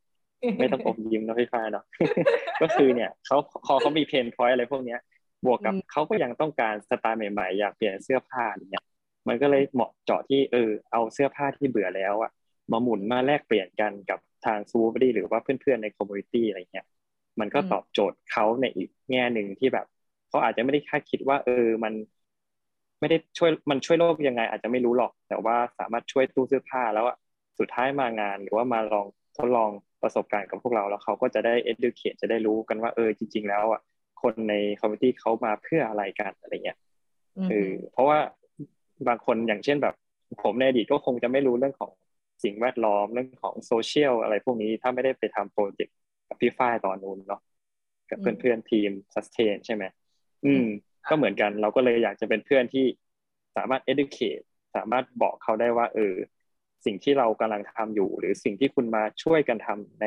ไม่ต้องอมยิ้มนะพี่ฝ้ายเนาะก็คือเนี่ยเขาพอเขามี pain point อะไรพวกเนี้ย บวกกับเขาก็ยังต้องการสไตล์ใหม่ๆ อยากเปลี่ยนเสื้อผ้าอย่างเงี้ยมันก็เลยเหมาะเจาะที่เออเอาเสื้อผ้าที่เบื่อแล้วอะมาหมุนมาแลกเปลี่ยนกันกับทาง Swoop Buddy หรือว่าเพื่อนๆใน community อะไรเงี้ยมันก็ตอบโจทย์เขาในอีกแง่หนึ่งที่แบบเขาอาจจะไม่ได้คาดคิดว่า เออมัน ไม่ได้ช่วยมันช่วยโลกยังไง อาจจะไม่รู้หรอก แต่ว่าสามารถช่วยตู้เสื้อผ้าแล้วอะสุดท้ายมางานหรือว่ามาลองทดลองประสบการณ์กับพวกเราแล้วเขาก็จะได้ educate จะได้รู้กันว่าเออจริง ๆ แล้วอะ คนในคอมมิตี้เขามาเพื่ออะไรกันอะไรเงี้ยเออเพราะว่าบางคนอย่างเช่นแบบ ผมในอดีตก็คงจะไม่รู้เรื่องของสิ่งแวดล้อมเรื่องของโซเชียลอะไรพวกนี้ถ้าไม่ได้ไปทำโปรเจกต์กับพี่ฝ้ายตอนนู้นเนาะกับเพื่อนๆทีม sustain ใช่ไหมอืม ก็เหมือนกันเราก็เลยอยากจะเป็นเพื่อนที่สามารถ educate สามารถบอกเขาได้ว่า เออ สิ่งที่เรากำลังทำอยู่ หรือสิ่งที่คุณมาช่วยกันทำใน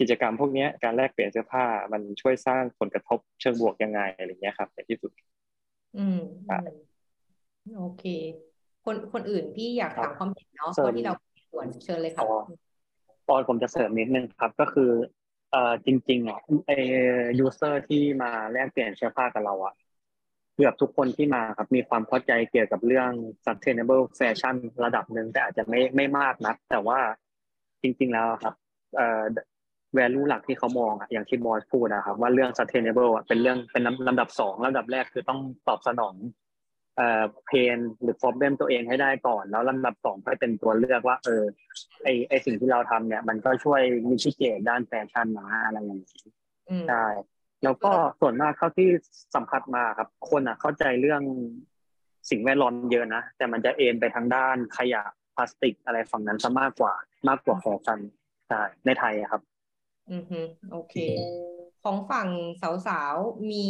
กิจกรรมพวกนี้การแลกเปลี่ยนเสื้อผ้ามันช่วยสร้างผลกระทบเชิงบวกยังไงอะไรเงี้ยครับในที่สุด อืมโอเค คนคนอื่นพี่อยากถามความเห็นเนาะเพราะที่เราส่วนเชิญเลยค่ะตอนผมจะเสริมนิดนึงครับ ก็คือเอ่อจริงๆอะไอยูเซอร์ที่มาแลกเปลี่ยนเสื้อผ้ากับเราอะเกือบทุกคนที่มาครับมีความเข้าใจเกี่ยวกับเรื่อง sustainable fashion ระดับหนึ่งแต่อาจจะไม่ไม่มากนัก แต่ว่าจริง ๆ แล้วครับเอ่อ value หลักที่เขามองอะอย่างที่บอสพูดนะครับว่าเรื่อง sustainable อะเป็นเรื่องเป็นลำดับสองลำดับแรกคือต้องตอบสนองเอ่อ pain หรือ problem ตัวเองให้ได้ก่อน แล้วลำดับสองก็เป็นตัวเลือกว่า เออไอ้ไอ้สิ่งที่เราทำเนี่ย มันก็ช่วย mitigate ด้านแฟชั่นนะอะไรอย่างนี้ใช่แล้วก็ส่วนมากเท่าที่สัมผัสมาครับ คนอะ เข้าใจเรื่องสิ่งแวดล้อมเยอะนะ แต่มันจะเอนไปทางด้านขยะพลาสติกอะไรฝั่งนั้นซะมากกว่ามากกว่าแฟชั่นใช่ในไทยครับ อือฮึโอเค ของฝั่งสาวๆ มี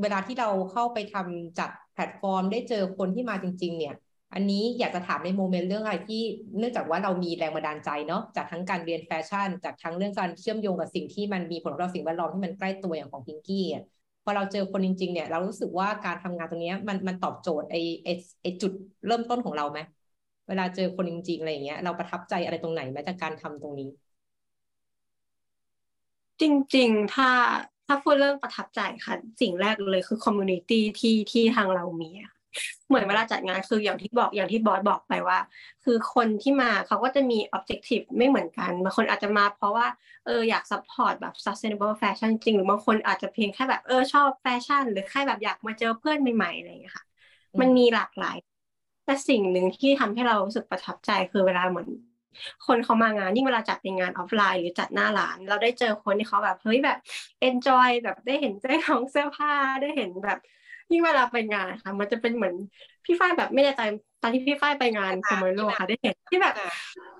เวลาที่เราเข้าไปทำจัดแพลตฟอร์ม ได้เจอคนที่มาจริง ๆ เนี่ย อันนี้อยากจะถามใน moment เรื่องอะไรที่เนื่องจากว่าเรามีแรงบันดาลใจเนาะจากทั้งการเรียนแฟชั่น จากทั้งเรื่องการเชื่อมโยงกับสิ่งที่มันมีผลต่อสิ่งแวดล้อมที่มันใกล้ตัวอย่างของพิงกี้อะพอเราเจอคนจริง ๆ เนี่ย เรารู้สึกว่าการทำงานตรงนี้มันมันตอบโจทย์ไอ้ไอ้ไอ้จุดเริ่มต้นของเราไหมเวลาเจอคนจริงๆอะไรอย่างเงี้ยเราประทับใจอะไรตรงไหนไหมจากการทำตรงนี้ จริง ๆ ถ้าถ้าพูดเรื่องประทับใจค่ะ สิ่งแรกเลยคือ community ที่ที่ทางเรามีเหมือนเวลาจัดงานคืออย่างที่บอกอย่างที่บอสบอกไปว่า คือคนที่มาเขาก็จะมี objective ไม่เหมือนกันบางคนอาจจะมาเพราะว่าเอออยาก support แบบ sustainable fashion จริงหรือบางคนอาจจะเพียงแค่แบบเออชอบแฟชั่น หรือแค่แบบอยากมาเจอเพื่อนใหม่ๆอะไรอย่างเงี้ยค่ะมันมีหลากหลาย แต่สิ่งหนึ่งที่ทำให้เรารู้สึกประทับใจคือเวลาเหมือน คนเขามางาน ยิ่งเวลาจัดเป็นงานออฟไลน์ หรือจัดหน้าร้าน เราได้เจอคนที่เขาแบบเฮ้ยแบบ enjoy แบบได้เห็นเจ้าของเสื้อผ้าได้เห็นแบบยิ่งเวลาไปงานค่ะ มันจะเป็นเหมือนพี่ฝ้ายแบบไม่แน่ใจตอนที่พี่ฝ้ายไปงานคอมเมโลค่ะได้เห็นที่แบบ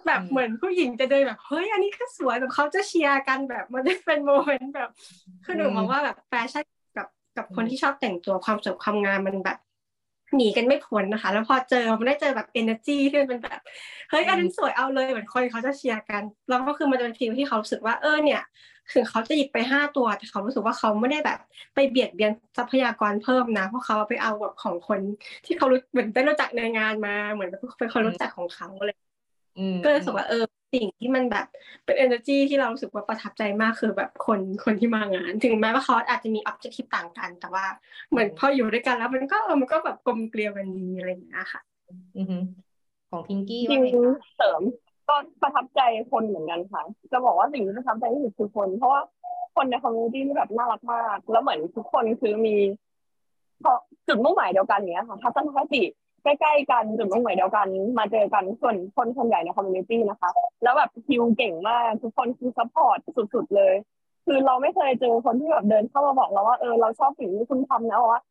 แบบเหมือนผู้หญิงจะเดินแบบเฮ้ยอันนี้ก็สวยแบบเขาจะเชียร์กันแบบมันจะเป็น moment แบบคือหนูมองว่าแบบแฟชั่นกับกับคนที่ชอบแต่งตัวความสวยความงามมันแบบ หนีกันไม่พ้นนะคะ แล้วพอเจอมันได้เจอแบบ energy ที่มันเป็นแบบเฮ้ยอันนั้นสวยเอาเลยเหมือนคนเขาจะเชียร์กัน แล้วก็คือมันจะเป็นฟีลที่เขารู้สึกว่าเออเนี่ยถึงเขาจะหยิบไปห้าตัวแต่เขารู้สึกว่าเขาไม่ได้แบบไปเบียดเบียนทรัพยากรเพิ่มนะเพราะเขาไปเอาแบบของคนที่เขารู้เหมือนได้รู้จักในงานมาเหมือนเป็นคนรู้จักของเขาเลย ก็เลยรู้สึกว่าเออสิ่งที่มันแบบเป็น energy ที่เรารู้สึกว่าประทับใจมากคือแบบคนคนที่มางาน ถึงแม้ว่าเขาอาจจะมี objective ต่างกัน แต่ว่าเหมือนพออยู่ด้วยกันแล้วมันก็มันก็แบบกลมเกลียวกันดีอะไรอย่างเงี้ยค่ะอือของพิงกี้จริว่างไงคะเสริมก็ประทับใจคนเหมือนกันค่ะ จะบอกว่าสิ่งที่ประทับใจที่สุดคือคน เพราะว่าคนใน community นี่แบบน่ารักมาก แล้วเหมือนทุกคนคือมีพอจุดมุ่งหมายเดียวกันเนี้ยค่ะทัศนคติ ใกล้ๆกันจุดมุ่งหมายเดียวกัน มาเจอกันส่วนคนส่วนใหญ่ใน community นะคะ แล้วแบบคิวเก่งมากทุกคนคือ support สุดๆเลย คือเราไม่เคยเจอคนที่แบบเดินเข้ามาบอกเราว่าเออเราชอบสิ่งที่คุณทำนะว่า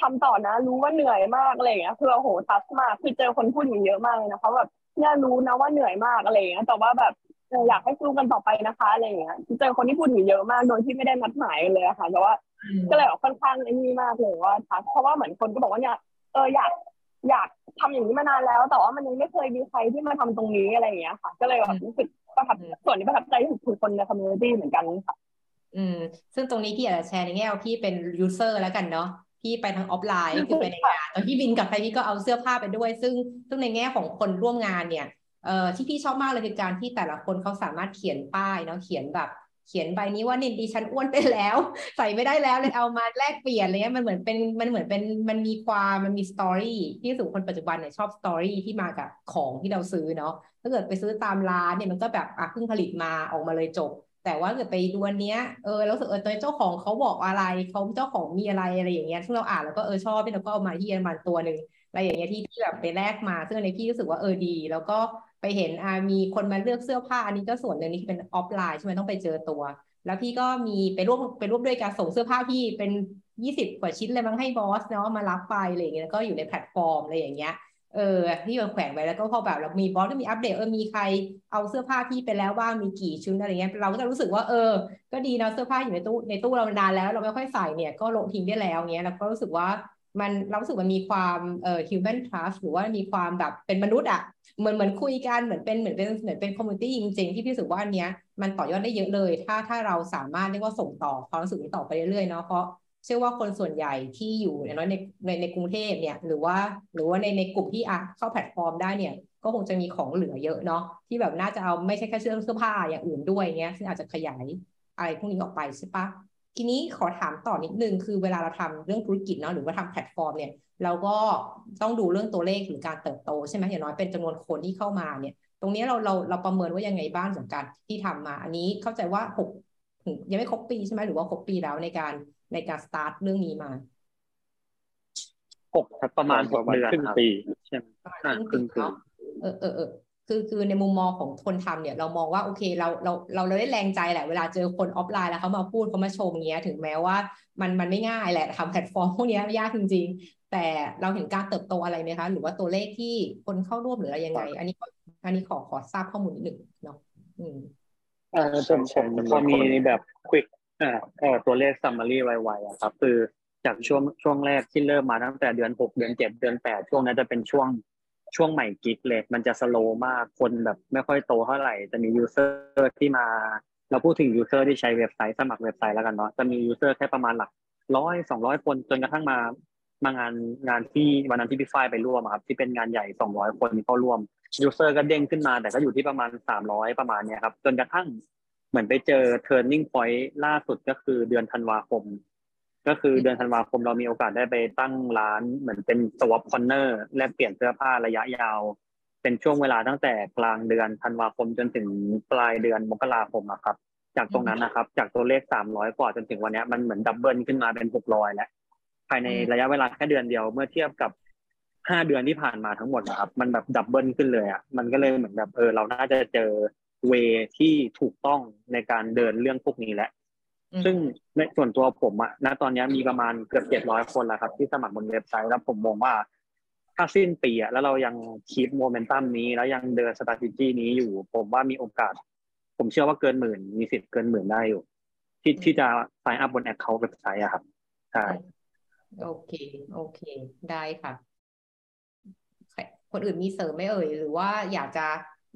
ทำต่อนะรู้ว่าเหนื่อยมากอะไรอย่างเงี้ยคือโอ้โหทัสมากคือเจอคนพูดอย่างเยอะมากเลยนะคะแบบเนี่ยรู้นะว่าเหนื่อยมากอะไรอย่างเงี้ยแต่ว่าแบบอยากให้สู้กันต่อไปนะคะอะไรอย่างเงี้ยเจอคนที่พูดอยู่เยอะมากโดยที่ไม่ได้นัดหมายเลยะค่ะแต่ว่าก็เลยแบบค่อนข้างนี่มากเลยว่าทักเพราะว่าเหมือนคนก็บอกว่าเนี่ยเอออยาก อยากทำอย่างนี้มานานแล้ว แต่ว่ามันยังไม่เคยมีใครที่มาทำตรงนี้อะไรอย่างเงี้ยค่ะ ก็เลยแบบรู้สึกประทับส่วนนี้ประทับใจที่สุดคือคนในคอมมูนิตี้เหมือนกันค่ะอืม ซึ่งตรงนี้พี่อยากจะแชร์ในแง่ว่าพี่เป็น user แล้วกันเนาะพี่ไปทางออฟไลน์คือไปในงานตอนพี่บินกลับไปพี่ก็เอาเสื้อผ้าไปด้วย ซึ่งซึ่งในแง่ของคนร่วมงานเนี่ยเอ่อที่พี่ชอบมากเลยคือการที่แต่ละคนเขาสามารถเขียนป้ายเนาะเขียนแบบ เขียนใบนี้ว่านี่ดิฉันอ้วนไปแล้ว ใส่ไม่ได้แล้วเลยเอามาแลกเปลี่ยนอะไรเงี้ยมันเหมือนเป็นมันเหมือนเป็นมันมีความมันมี story ที่สูงคนปัจจุบันเนี่ยชอบ story ที่มากับของที่เราซื้อเนาะถ้าเกิดไปซื้อตามร้านเนี่ยมันก็แบบอะเพิ่งผลิตมาออกมาเลยจบ แต่ว่าเกิดไปดูอันเนี้ยเออแล้วรู้สึกเออตัวเจ้าของเขาบอกอะไรเขาเจ้าของมีอะไรอะไรอย่างเงี้ยซึ่งเราอ่านแล้วก็เออชอบแล้วก็เอามาที่อันมันตัวหนึ่งอะไรอย่างเงี้ยที่ที่แบบไปแลกมาซึ่งอันพี่รู้สึกว่าเออดี แล้วก็ ไปเห็นอ่ามีคนมาเลือกเสื้อผ้าอันนี้ก็ส่วนหนึ่งนี่เป็นออฟไลน์ใช่ไหมต้องไปเจอตัว แล้วพี่ก็มีไปร่วมไปร่วมด้วยการส่งเสื้อผ้าพี่เป็นยี่สิบกว่าชิ้นเลยมั้งให้บอสเนาะมารับไปอะไรอย่างเงี้ยแล้วก็อยู่ในแพลตฟอร์มอะไรอย่างเงี้ยเออที่มันแขวนไว้แล้วก็พอแบบเรามีบอสก็มีอัปเดตเออมีใครเอาเสื้อผ้าพี่ไปแล้วบ้างมีกี่ชุดอะไรเงี้ยเราก็จะรู้สึกว่าเออ ก็ดีนะเสื้อผ้าอยู่ในตู้ในตู้เรานานแล้ว เราไม่ค่อยใส่เนี่ยก็ละทิ้งได้แล้วเงี้ยแล้วก็รู้สึกว่ามันเรารู้สึกมันมีความเอ่อ human trust หรือว่ามีความแบบเป็นมนุษย์อะ เหมือนเหมือนคุยกันเหมือนเป็นเหมือนเป็นเหมือนเป็น community จริงๆที่พี่รู้สึกว่าอันเนี้ยมันต่อยอดได้เยอะเลย ถ้าถ้าเราสามารถเรียกว่าส่งต่อความรู้สึกนี้ต่อไปเรื่อยๆเนาะเพราะเชื่อว่าคนส่วนใหญ่ที่อยู่อย่างน้อยในในในกรุงเทพเนี่ยหรือว่าหรือว่าในในกลุ่มที่อะเข้าแพลตฟอร์มได้เนี่ย ก็คงจะมีของเหลือเยอะเนาะที่แบบน่าจะเอาไม่ใช่แค่เสื้อเสื้อผ้าอย่างอื่นด้วยเงี้ยซึ่งอาจจะขยายอะไรพวกนี้ออกไปใช่ปะ ทีนี้ขอถามต่อนิดนึงคือเวลาเราทำเรื่องธุรกิจเนาะหรือว่าทำแพลตฟอร์มเนี่ยเราก็ต้องดูเรื่องตัวเลขหรือการเติบโตใช่ไหมอย่างน้อยเป็นจำนวนคนที่เข้ามาเนี่ย ตรงนี้เราเราเราประเมินว่ายังไงบ้างสำหรับการที่ทำมา อันนี้เข้าใจว่าหกถึงยังไม่ครบปีใช่ไหมหรือว่าครบปีแล้วในการในการสตาร์ทเรื่องนี้มาหกประมาณหกเดือนครึ่งครับปีใช่ไหมประมาณอ่าครึ่งครึ่ปีงปีเนาะเออเออเออ คือคือในมุมมองของคนทำเนี่ยเรามองว่าโอเคเราเราเราเราได้แรงใจแหละเวลาเจอคนออฟไลน์แล้วเขามาพูดเขามาชมเงี้ยถึงแม้ว่ามันมันไม่ง่ายแหละทำแพลตฟอร์มพวกนี้ยยากจริงๆ แต่เราเห็นการเติบโตอะไรไหมคะ หรือว่าตัวเลขที่คนเข้าร่วมหรืออะไรยังไง อันนี้อันนี้ขอขอทราบข้อมูลนิดหนึ่งเนาะอืมเออผมผมพอมีแบบ quick อ่าเออตัวเลข summary ไวๆอะครับ คือจากช่วงช่วงแรกที่เริ่มมาตั้งแต่เดือนหกเดือนเจ็ดเดือนแปดช่วงนั้นจะเป็นช่วง ช่วงใหม่กิ๊กเลย มันจะ slow มากคนแบบไม่ค่อยโตเท่าไหร่ จะมี user ที่มา เราพูดถึง user ที่ใช้เว็บไซต์สมัครเว็บไซต์แล้วกันเนาะจะมี user แค่ประมาณหลักร้อยสองร้อยคนจนกระทั่งมามางานงานที่วันนั้นที่พี่ฝ้ายไปร่วมครับที่เป็นงานใหญ่สองร้อยคนเข้าร่วมยูเซอร์ก็เด้งขึ้นมาแต่ก็อยู่ที่ประมาณสามร้อยประมาณเนี้ยครับจนกระทั่งเหมือนไปเจอ turning point ล่าสุดก็คือเดือนธันวาคม ก็คือเดือนธันวาคมเรามีโอกาสได้ไปตั้งร้านเหมือนเป็น swap corner แลกเปลี่ยนเสื้อผ้าระยะยาว เป็นช่วงเวลาตั้งแต่กลางเดือนธันวาคมจนถึงปลายเดือนมกราคมอะครับ จากตรงนั้นนะครับ จากตัวเลขสามร้อยกว่าจนถึงวันเนี้ยมันเหมือนดับเบิลขึ้นมาเป็นหกร้อยแล้วภายในระยะเวลาแค่เดือนเดียวเมื่อเทียบกับห้าเดือนที่ผ่านมาทั้งหมดนะครับ มันแบบ double ขึ้นเลยอะมันก็เลยเหมือนแบบเออเราน่าจะเจอ way ที่ถูกต้องในการเดินเรื่องพวกนี้แหละอืม ซึ่งในส่วนตัวผมอะณตอนนี้มีประมาณเกือบเจ็ดร้อยคนแล้วครับ ที่สมัครบนเว็บไซต์แล้วผมมองว่า ถ้าสิ้นปีอะแล้วเรายัง keep momentum นี้ แล้วยังเดินสต r a t e g y นี้อยู่ ผมว่ามีโอกาส ผมเชื่อว่าเกินหมื่น มีสิทธิ์เกินหมื่นได้อยู่ ที่ที่จะ sign up บน account เว็บไซต์อะครับใช่โอเค โอเค ได้ค่ะใครคนอื่นมีเสริมไหมเอ่ย หรือว่าอยากจะ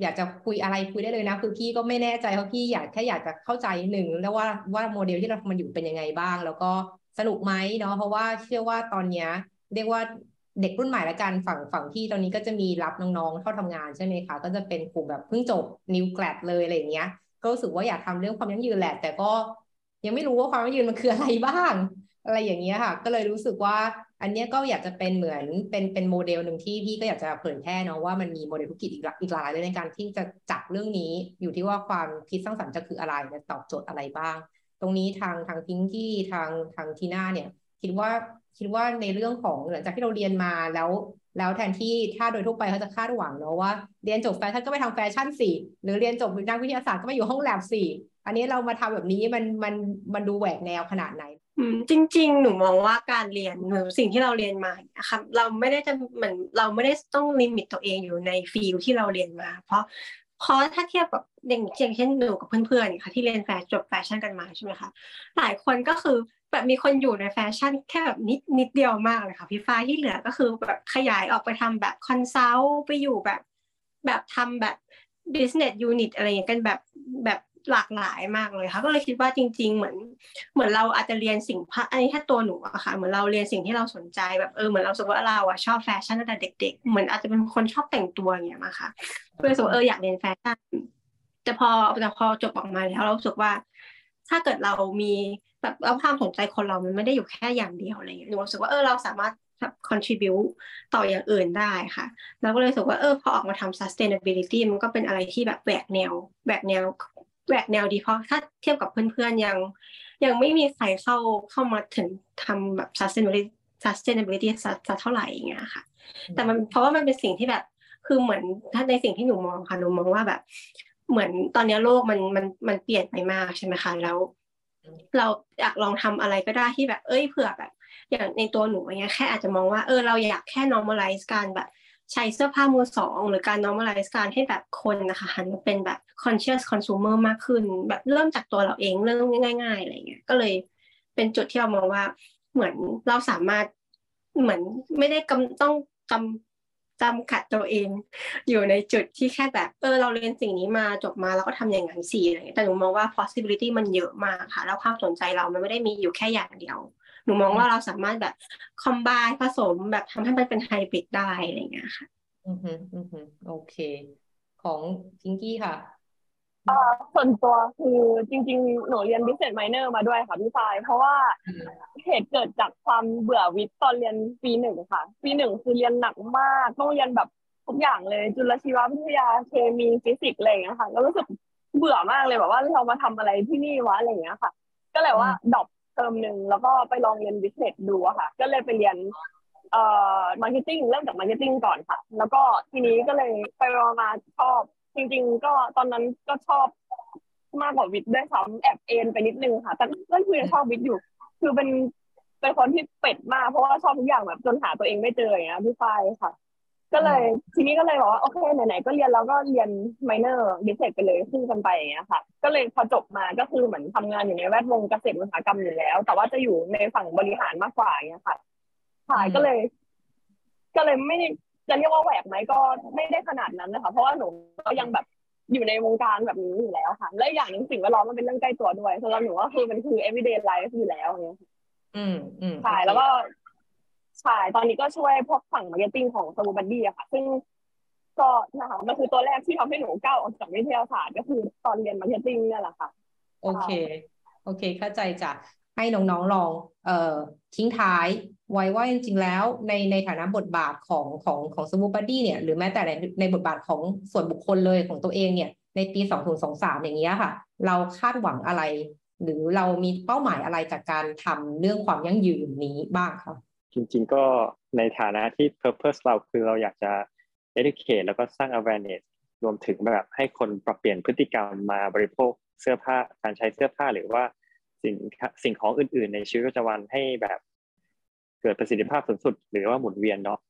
อยากจะคุยอะไรคุยได้เลยนะ คือพี่ก็ไม่แน่ใจเพราะพี่อยากแค่อยากจะเข้าใจหนึ่งแล้วว่าว่าโมเดลที่เราทำมันอยู่เป็นยังไงบ้าง แล้วก็สนุกไหมเนาะเพราะว่าเชื่อว่าตอนเนี้ยเรียกว่าเด็กรุ่นใหม่ละกันฝั่งฝั่งที่ตอนนี้ก็จะมีรับน้องๆเข้าทำงานใช่ไหมคะ ก็จะเป็นกลุ่มแบบเพิ่งจบนิวแกลดเลยอะไรอย่างเงี้ย ก็รู้สึกว่าอยากทำเรื่องความยั่งยืนแหละ แต่ก็ยังไม่รู้ว่าความยั่งยืนมันคืออะไรบ้าง อะไรอย่างเงี้ยค่ะ ก็เลยรู้สึกว่า อันนี้ก็อยากจะเป็นเหมือนเป็นเป็นโมเดลหนึ่งที่พี่ก็อยากจะเผยแพร่เนาะว่ามันมีโมเดลธุรกิจอีกอีกหลายเลยในการที่จะจับเรื่องนี้ อยู่ที่ว่าความคิดสร้างสรรค์จะคืออะไรจะตอบโจทย์อะไรบ้าง ตรงนี้ทางทางพิงกี้ทางทางทีน่าเนี่ย คิดว่าคิดว่าในเรื่องของหลังจากที่เราเรียนมาแล้วแล้วแทนที่ถ้าโดยทั่วไปเขาจะคาดหวังเนาะว่าเรียนจบแฟชั่นก็ไปทำแฟชั่นสิหรือเรียนจบนักวิทยาศาสตร์ก็ไปอยู่ห้องแลบสิอันนี้เรามาทำแบบนี้มันมันมันดูแหวกแนวขนาดไหน จริง ๆ หนูมองว่าการเรียนหรือสิ่งที่เราเรียนมาค่ะเราไม่ได้จะเหมือนเราไม่ได้ต้อง limit ตัวเองอยู่ใน field ที่เราเรียนมา เพราะเพราะถ้าเทียบกับอย่างเช่นหนูกับเพื่อนๆค่ะที่เรียนแฟชั่นจบแฟชั่นกันมาใช่ไหมคะหลายคนก็คือแบบมีคนอยู่ในแฟชั่นแค่แบบนิดนิดเดียวมากเลยค่ะพี่ฟ้าที่เหลือก็คือแบบขยายออกไปทำแบบ consult ไปอยู่แบบ แบบทำแบบ business unit อะไรอย่างเงี้ยกันแบบแบบ หลากหลายมากเลยค่ะก็เลยคิดว่าจริง ๆ เหมือน เหมือนเราอาจจะเรียนสิ่งพอันนี้แค่ตัวหนูอะค่ะ เหมือนเราเรียนสิ่งที่เราสนใจแบบเออเหมือนเราสมมติว่าเราอะชอบแฟชั่นตั้งแต่เด็ก ๆ เหมือนอาจจะเป็นคนชอบแต่งตัวอย่างเงี้ยมาค่ะก็เลยสึกว่าเอออยากเรียนแฟชั่นแต่พอแต่พอจบออกมาแล้วเราสึกว่า ถ้าเกิดเรามีแบบเราความสนใจคนเรามันไม่ได้อยู่แค่อย่างเดียวอะไรเงี้ยหนูรู้สึกว่าเออเราสามารถ contribute ต่ออย่างอื่นได้ค่ะ แล้วก็เลยรู้สึกว่าเออพอออกมาทำ sustainability มันก็เป็นอะไรที่แบบแหวกแนวแหวกแนว แหวกแนวดีเพราะถ้าเทียบกับเพื่อนๆยัง ยังไม่มีใครเข้าเข้ามาถึงทำแบบ sustainability sustainability สักเท่าไหร่อย่างเงี้ยค่ะ แต่มันเพราะว่ามันเป็นสิ่งที่แบบคือเหมือนถ้าในสิ่งที่หนูมองค่ะหนูมองว่าแบบ เหมือนตอนนี้โลกมันมันมันเปลี่ยนไปมากใช่ไหมคะแล้ว เราอยากลองทำอะไรก็ได้ที่แบบ เอ้ยเผื่อแบบ อย่างในตัวหนูอย่างเงี้ยแค่อาจจะมองว่าเออเราอยากแค่ normalize การแบบ ใช้เสื้อผ้ามือสองหรือการ normalize การให้แบบคนนะคะหันมาเป็นแบบ conscious consumer มากขึ้น แบบเริ่มจากตัวเราเองเริ่มง่ายๆอะไรเงี้ยก็เลยเป็นจุดที่เรามองว่าเหมือนเราสามารถเหมือนไม่ได้กำต้องจำจำกัดตัวเอง อยู่ในจุดที่แค่แบบเออเราเรียนสิ่งนี้มาจบมาแล้วก็ทำอย่างนั้นสิอะไรเงี้ยแต่หนูมองว่า possibility มันเยอะมากค่ะ แล้วความสนใจเรามันไม่ได้มีอยู่แค่อย่างเดียว นูมองว่าเราสามารถแบบคอมบายผสมแบบทำให้มันเป็นไฮบริดได้อะไรเงี้ยค่ะ อือฮึอือฮึโอเค ของพิงกี้ค่ะส่วนตัวคือจริง ๆ หนูเรียน business minor มาด้วยค่ะพี่ฟาย เพราะว่าเหตุเกิดจากความเบื่อวิทย์ตอนเรียนปีหนึ่งค่ะ ปีหนึ่งคือเรียนหนักมากต้องเรียนแบบทุกอย่างเลย จุลชีววิทยาเคมีฟิสิกส์อะไรอย่างเงี้ยค่ะ ก็รู้สึกเบื่อมากเลยแบบว่าเรามาทำอะไรที่นี่วะอะไรอย่างเงี้ยค่ะ ก็เลยว่าดรอป เทอมหนึ่งแล้วก็ไปลองเรียน business ดูอะค่ะ ก็เลยไปเรียนเอ่อ marketing เริ่มจาก marketing ก่อนค่ะ แล้วก็ทีนี้ก็เลยไปมาชอบ จริง ๆ ก็ตอนนั้นก็ชอบมากกว่าวิทย์ด้วยซ้ำแอบเอ็นไปนิดนึงค่ะ แต่ก็คือยังชอบวิทย์อยู่ คือเป็นเป็นคนที่เป็ดมากเพราะว่าชอบทุกอย่างแบบจนหาตัวเองไม่เจออย่างเงี้ยพี่ฝ้าค่ะ ก็เลยทีนี้ก็เลยบอกว่าโอเคไหนๆก็เรียนแล้วก็เรียนminor ดิเซกไปเลยคู่กันไปอย่างเงี้ยค่ะก็เลยพอจบมาก็คือเหมือนทำงานอยู่ในแวดวงเกษตรอุตสาหกรรมอยู่แล้ว แต่ว่าจะอยู่ในฝั่งบริหารมากกว่าอย่างเงี้ยค่ะใช่ก็เลย ก็เลยไม่จะเรียกว่าแหวกไหมก็ไม่ได้ขนาดนั้นนะคะเพราะว่าหนูก็ยังแบบอยู่ในวงการแบบนี้อยู่แล้วค่ะ และอย่างหนึ่งสิ่งแวดล้อมมันเป็นเรื่องใกล้ตัวด้วยสำหรับหนูก็คือมันคือ everyday life อยู่แล้วเนี่ยอืมอืมใช่แล้วก็ ใช่ตอนนี้ก็ช่วยพวกฝั่ง marketing ของ Swoop Buddy อะค่ะ ซึ่งก็นะคะมันคือตัวแรกที่ทำให้หนูก้าวออกจากวิทยาศาสตร์ก็คือตอนเรียน marketing นี่แหละค่ะ โอเค โอเค เข้าใจจ้ะให้น้องๆลองเอ่อทิ้งท้ายไว้ว่าจริงๆแล้วในในฐานะบทบาทของของของ Swoop Buddy เนี่ยหรือแม้แต่ในในบทบาทของส่วนบุคคลเลยของตัวเองเนี่ยในปีสองศูนย์สองสามอย่างเงี้ยค่ะ เราคาดหวังอะไร หรือเรามีเป้าหมายอะไรจากการทำเรื่องความยั่งยืนนี้บ้างคะ จริง ๆ ก็ในฐานะที่ purpose เราคือเราอยากจะ educate แล้วก็สร้าง awareness รวมถึงแบบให้คนปรับเปลี่ยนพฤติกรรมมาบริโภคเสื้อผ้าการใช้เสื้อผ้าหรือว่าสิ่งสิ่งของอื่น ๆ ในชีวิตประจำวันให้แบบเกิดประสิทธิภาพสูงสุด หรือว่าหมุนเวียนเนาะ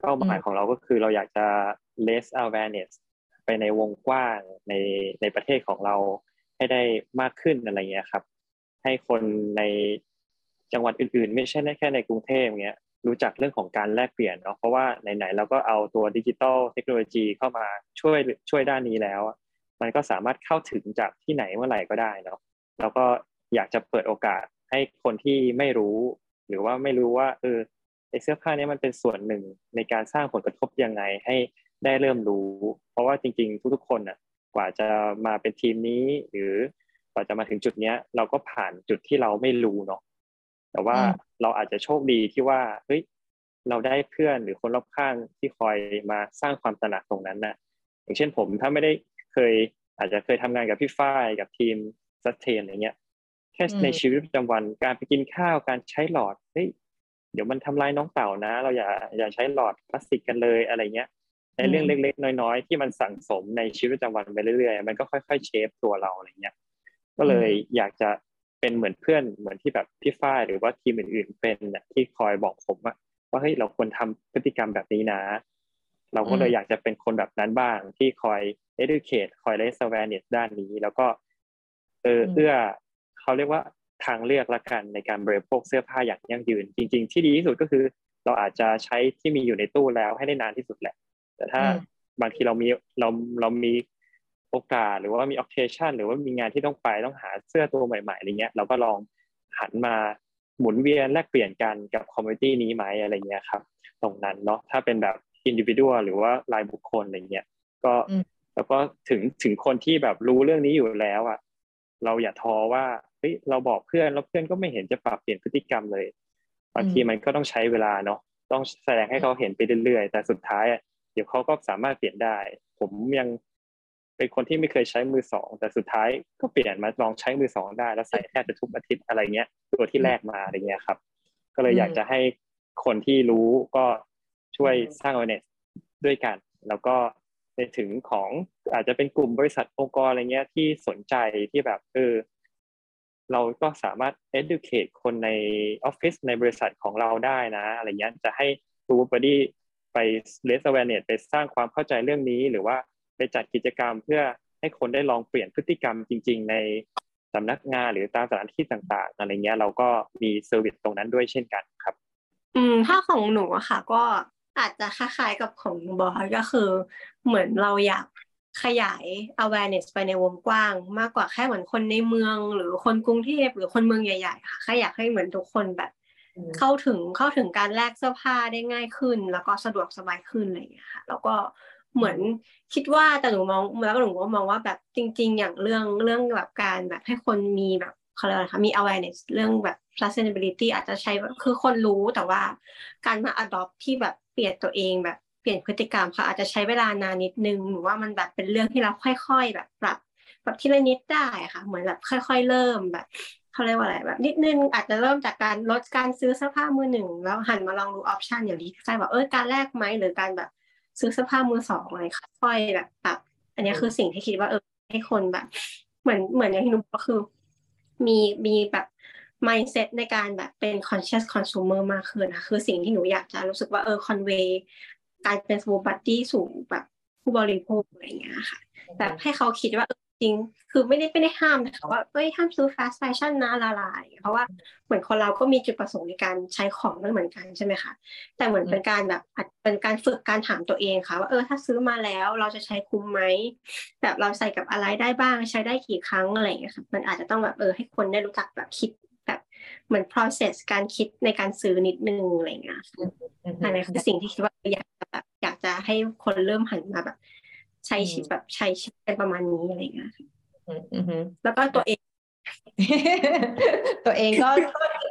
เป้าหมายของเราก็คือเราอยากจะ raise awareness ไปในวงกว้างในในประเทศของเราให้ได้มากขึ้นอะไรเงี้ยครับ ให้คนใน จังหวัดอื่นๆ ไม่ใช่แค่ในกรุงเทพเงี้ยรู้จักเรื่องของการแลกเปลี่ยนเนาะเพราะว่าไหนๆเราก็เอาตัวดิจิตอลเทคโนโลยีเข้ามาช่วยช่วยด้านนี้แล้ว มันก็สามารถเข้าถึงจากที่ไหนเมื่อไหร่ก็ได้เนาะแล้วก็อยากจะเปิดโอกาสให้คนที่ไม่รู้ หรือว่าไม่รู้ว่าเออไอเสื้อผ้านี้มันเป็นส่วนหนึ่งในการสร้างผลกระทบยังไงให้ได้เริ่มรู้ เพราะว่าจริง ๆ ทุกๆคนอะกว่าจะมาเป็นทีมนี้ หรือกว่าจะมาถึงจุดเนี้ย เราก็ผ่านจุดที่เราไม่รู้เนาะ แต่ว่าเราอาจจะโชคดีที่ว่าเฮ้ยเราได้เพื่อนหรือคนรอบข้างที่คอยมาสร้างความตระหนักตรงนั้นน่ะ อย่างเช่นผมถ้าไม่ได้เคย อาจจะเคยทำงานกับพี่ฝ้ายกับทีมซัสเทนอะไรเงี้ยแค่ในชีวิตประจำวันการไปกินข้าวการใช้หลอดเฮ้ยเดี๋ยวมันทำลายน้องเต่านะ เราอย่าอย่าใช้หลอดพลาสติกกันเลยอะไรเงี้ยในเรื่องเล็ก ๆ น้อยๆ ที่มันสั่งสมในชีวิตประจำวันไปเรื่อยๆ มันก็ค่อย ๆ เชฟตัวเราอะไรเงี้ย ก็เลยอยากจะ เป็นเหมือนเพื่อนเหมือนที่แบบพี่ฝ้ายหรือว่าทีมอื่นๆเป็นที่คอยบอกผมว่าว่าเฮ้ยเราควรทำพฤติกรรมแบบนี้นะ เราก็เลยอยากจะเป็นคนแบบนั้นบ้างที่คอย educate คอย raise awareness ด้านนี้ แล้วก็เออเอื้อเขาเรียกว่าทางเลือกละกันในการบริโภคเสื้อผ้าอย่างยั่งยืน จริง ๆ ที่ดีที่สุดก็คือ เราอาจจะใช้ที่มีอยู่ในตู้แล้วให้ได้นานที่สุดแหละ แต่ถ้าบางทีเรามีเราเรามี โอกาสหรือว่ามี occasion หรือว่ามีงานที่ต้องไปต้องหาเสื้อตัวใหม่ๆอะไรเงี้ยเราก็ลองหันมาหมุนเวียนแลกเปลี่ยนกันกับ community นี้ไหมอะไรเงี้ยครับตรงนั้นเนาะถ้าเป็นแบบ individual หรือว่ารายบุคคลอะไรเงี้ยก็แล้วก็ถึงถึงคนที่แบบรู้เรื่องนี้อยู่แล้วอะ เราอย่าท้อว่าเฮ้ยเราบอกเพื่อนแล้วเพื่อนก็ไม่เห็นจะปรับเปลี่ยนพฤติกรรมเลยบางทีมันก็ต้องใช้เวลาเนาะต้องแสดงให้เขาเห็นไปเรื่อยๆ แต่สุดท้ายเดี๋ยวเขาก็สามารถเปลี่ยนได้ ผมยัง เป็นคนที่ไม่เคยใช้มือสองแต่สุดท้ายก็เปลี่ยนมาลองใช้มือสองได้ แล้วใส่แทบจะทุกอาทิตย์อะไรเงี้ย ตัวที่แรกมาอะไรเงี้ยครับ ก็เลยอยากจะให้คนที่รู้ก็ช่วยสร้าง awareness ด้วยกัน แล้วก็ในถึงของอาจจะเป็นกลุ่มบริษัทองค์กรอะไรเงี้ยที่สนใจที่แบบเออเราก็สามารถ educate คนในออฟฟิศในบริษัทของเราได้นะ อะไรเงี้ยจะให้ Swoop Buddy ไป raise awareness ไปสร้างความเข้าใจเรื่องนี้ หรือว่า ไปจัดกิจกรรมเพื่อให้คนได้ลองเปลี่ยนพฤติกรรมจริง ๆ ในสำนักงานหรือตามสถานที่ต่างๆอะไรเงี้ยเราก็มี service ตรงนั้นด้วยเช่นกันครับ อืมถ้าของหนูอะค่ะ ก็อาจจะคล้ายๆกับของบอสก็คือ เหมือนเราอยากขยาย awareness ไปในวงกว้าง มากกว่าแค่เหมือนคนในเมือง หรือคนกรุงเทพหรือคนเมืองใหญ่ๆค่ะแค่อยากให้เหมือนทุกคนแบบ เข้าถึงเข้าถึงการแลกเสื้อผ้าได้ง่ายขึ้น แล้วก็สะดวกสบายขึ้นอะไรอย่างเงี้ยค่ะแล้วก็ เหมือนคิดว่าแต่หนูมองแล้วหนูก็มองว่าแบบจริง ๆ อย่างเรื่องเรื่องแบบการแบบให้คนมีแบบเขาเรียกอะไรคะมี awareness เรื่องแบบ sustainability อาจจะใช้คือคนรู้แต่ว่าการมา adopt ที่แบบเปลี่ยนตัวเองแบบเปลี่ยนพฤติกรรมค่ะอาจจะใช้เวลานานนิดนึงหรือว่ามันแบบเป็นเรื่องที่เราค่อย ๆ แบบปรับแบบทีละนิดได้ค่ะ เหมือนแบบค่อย ๆ เริ่มแบบเขาเรียกว่าอะไรแบบ นิดนึงอาจจะเริ่มจากการลดการซื้อเสื้อผ้ามือหนึ่ง แล้วหันมาลองดูออปชันอย่างที่ใช่แบบเออการแลกไหมหรือการแบบ ซื้อเสื้อผ้ามือสองอะไรค่อยแบบปรับ อันนี้คือสิ่งที่คิดว่าเออให้คนแบบ เหมือนเหมือนอย่างที่หนูก็คือ มีมีแบบ mindset ในการแบบเป็น conscious consumer มากขึ้นนะคือสิ่งที่หนูอยากจะรู้สึกว่าเออ convey การเป็น small body สู่แบบผู้บริโภคอะไรอย่างเงี้ยค่ะแบบให้เขาคิดว่า จริง คือไม่ได้ไม่ได้ห้ามนะคะว่าเอ้ยห้ามซื้อ fast fashion นะละลายเพราะว่าเหมือนคนเราก็มีจุดประสงค์ในการใช้ของไม่เหมือนกันใช่ไหมคะแต่เหมือนเป็นการแบบเป็นการฝึกการถามตัวเองค่ะ ว่าเออถ้าซื้อมาแล้วเราจะใช้คุ้มไหมแบบเราใส่กับอะไรได้บ้างใช้ได้กี่ครั้งอะไรอย่างเงี้ยค่ะมันอาจจะต้องแบบเออให้คนได้รู้จักแบบคิดแบบเหมือน process การคิดในการซื้อนิดนึงอะไรเงี้ยอันนี้คือสิ่งที่คิดว่าอยากจะแบบอยากจะให้คนเริ่มหันมาแบบ ใช้ชีวิตแบบใช้ชีวิตเป็นประมาณนี้อะไรเงี้ยแล้วก็ตัวเอง ตัวเองก็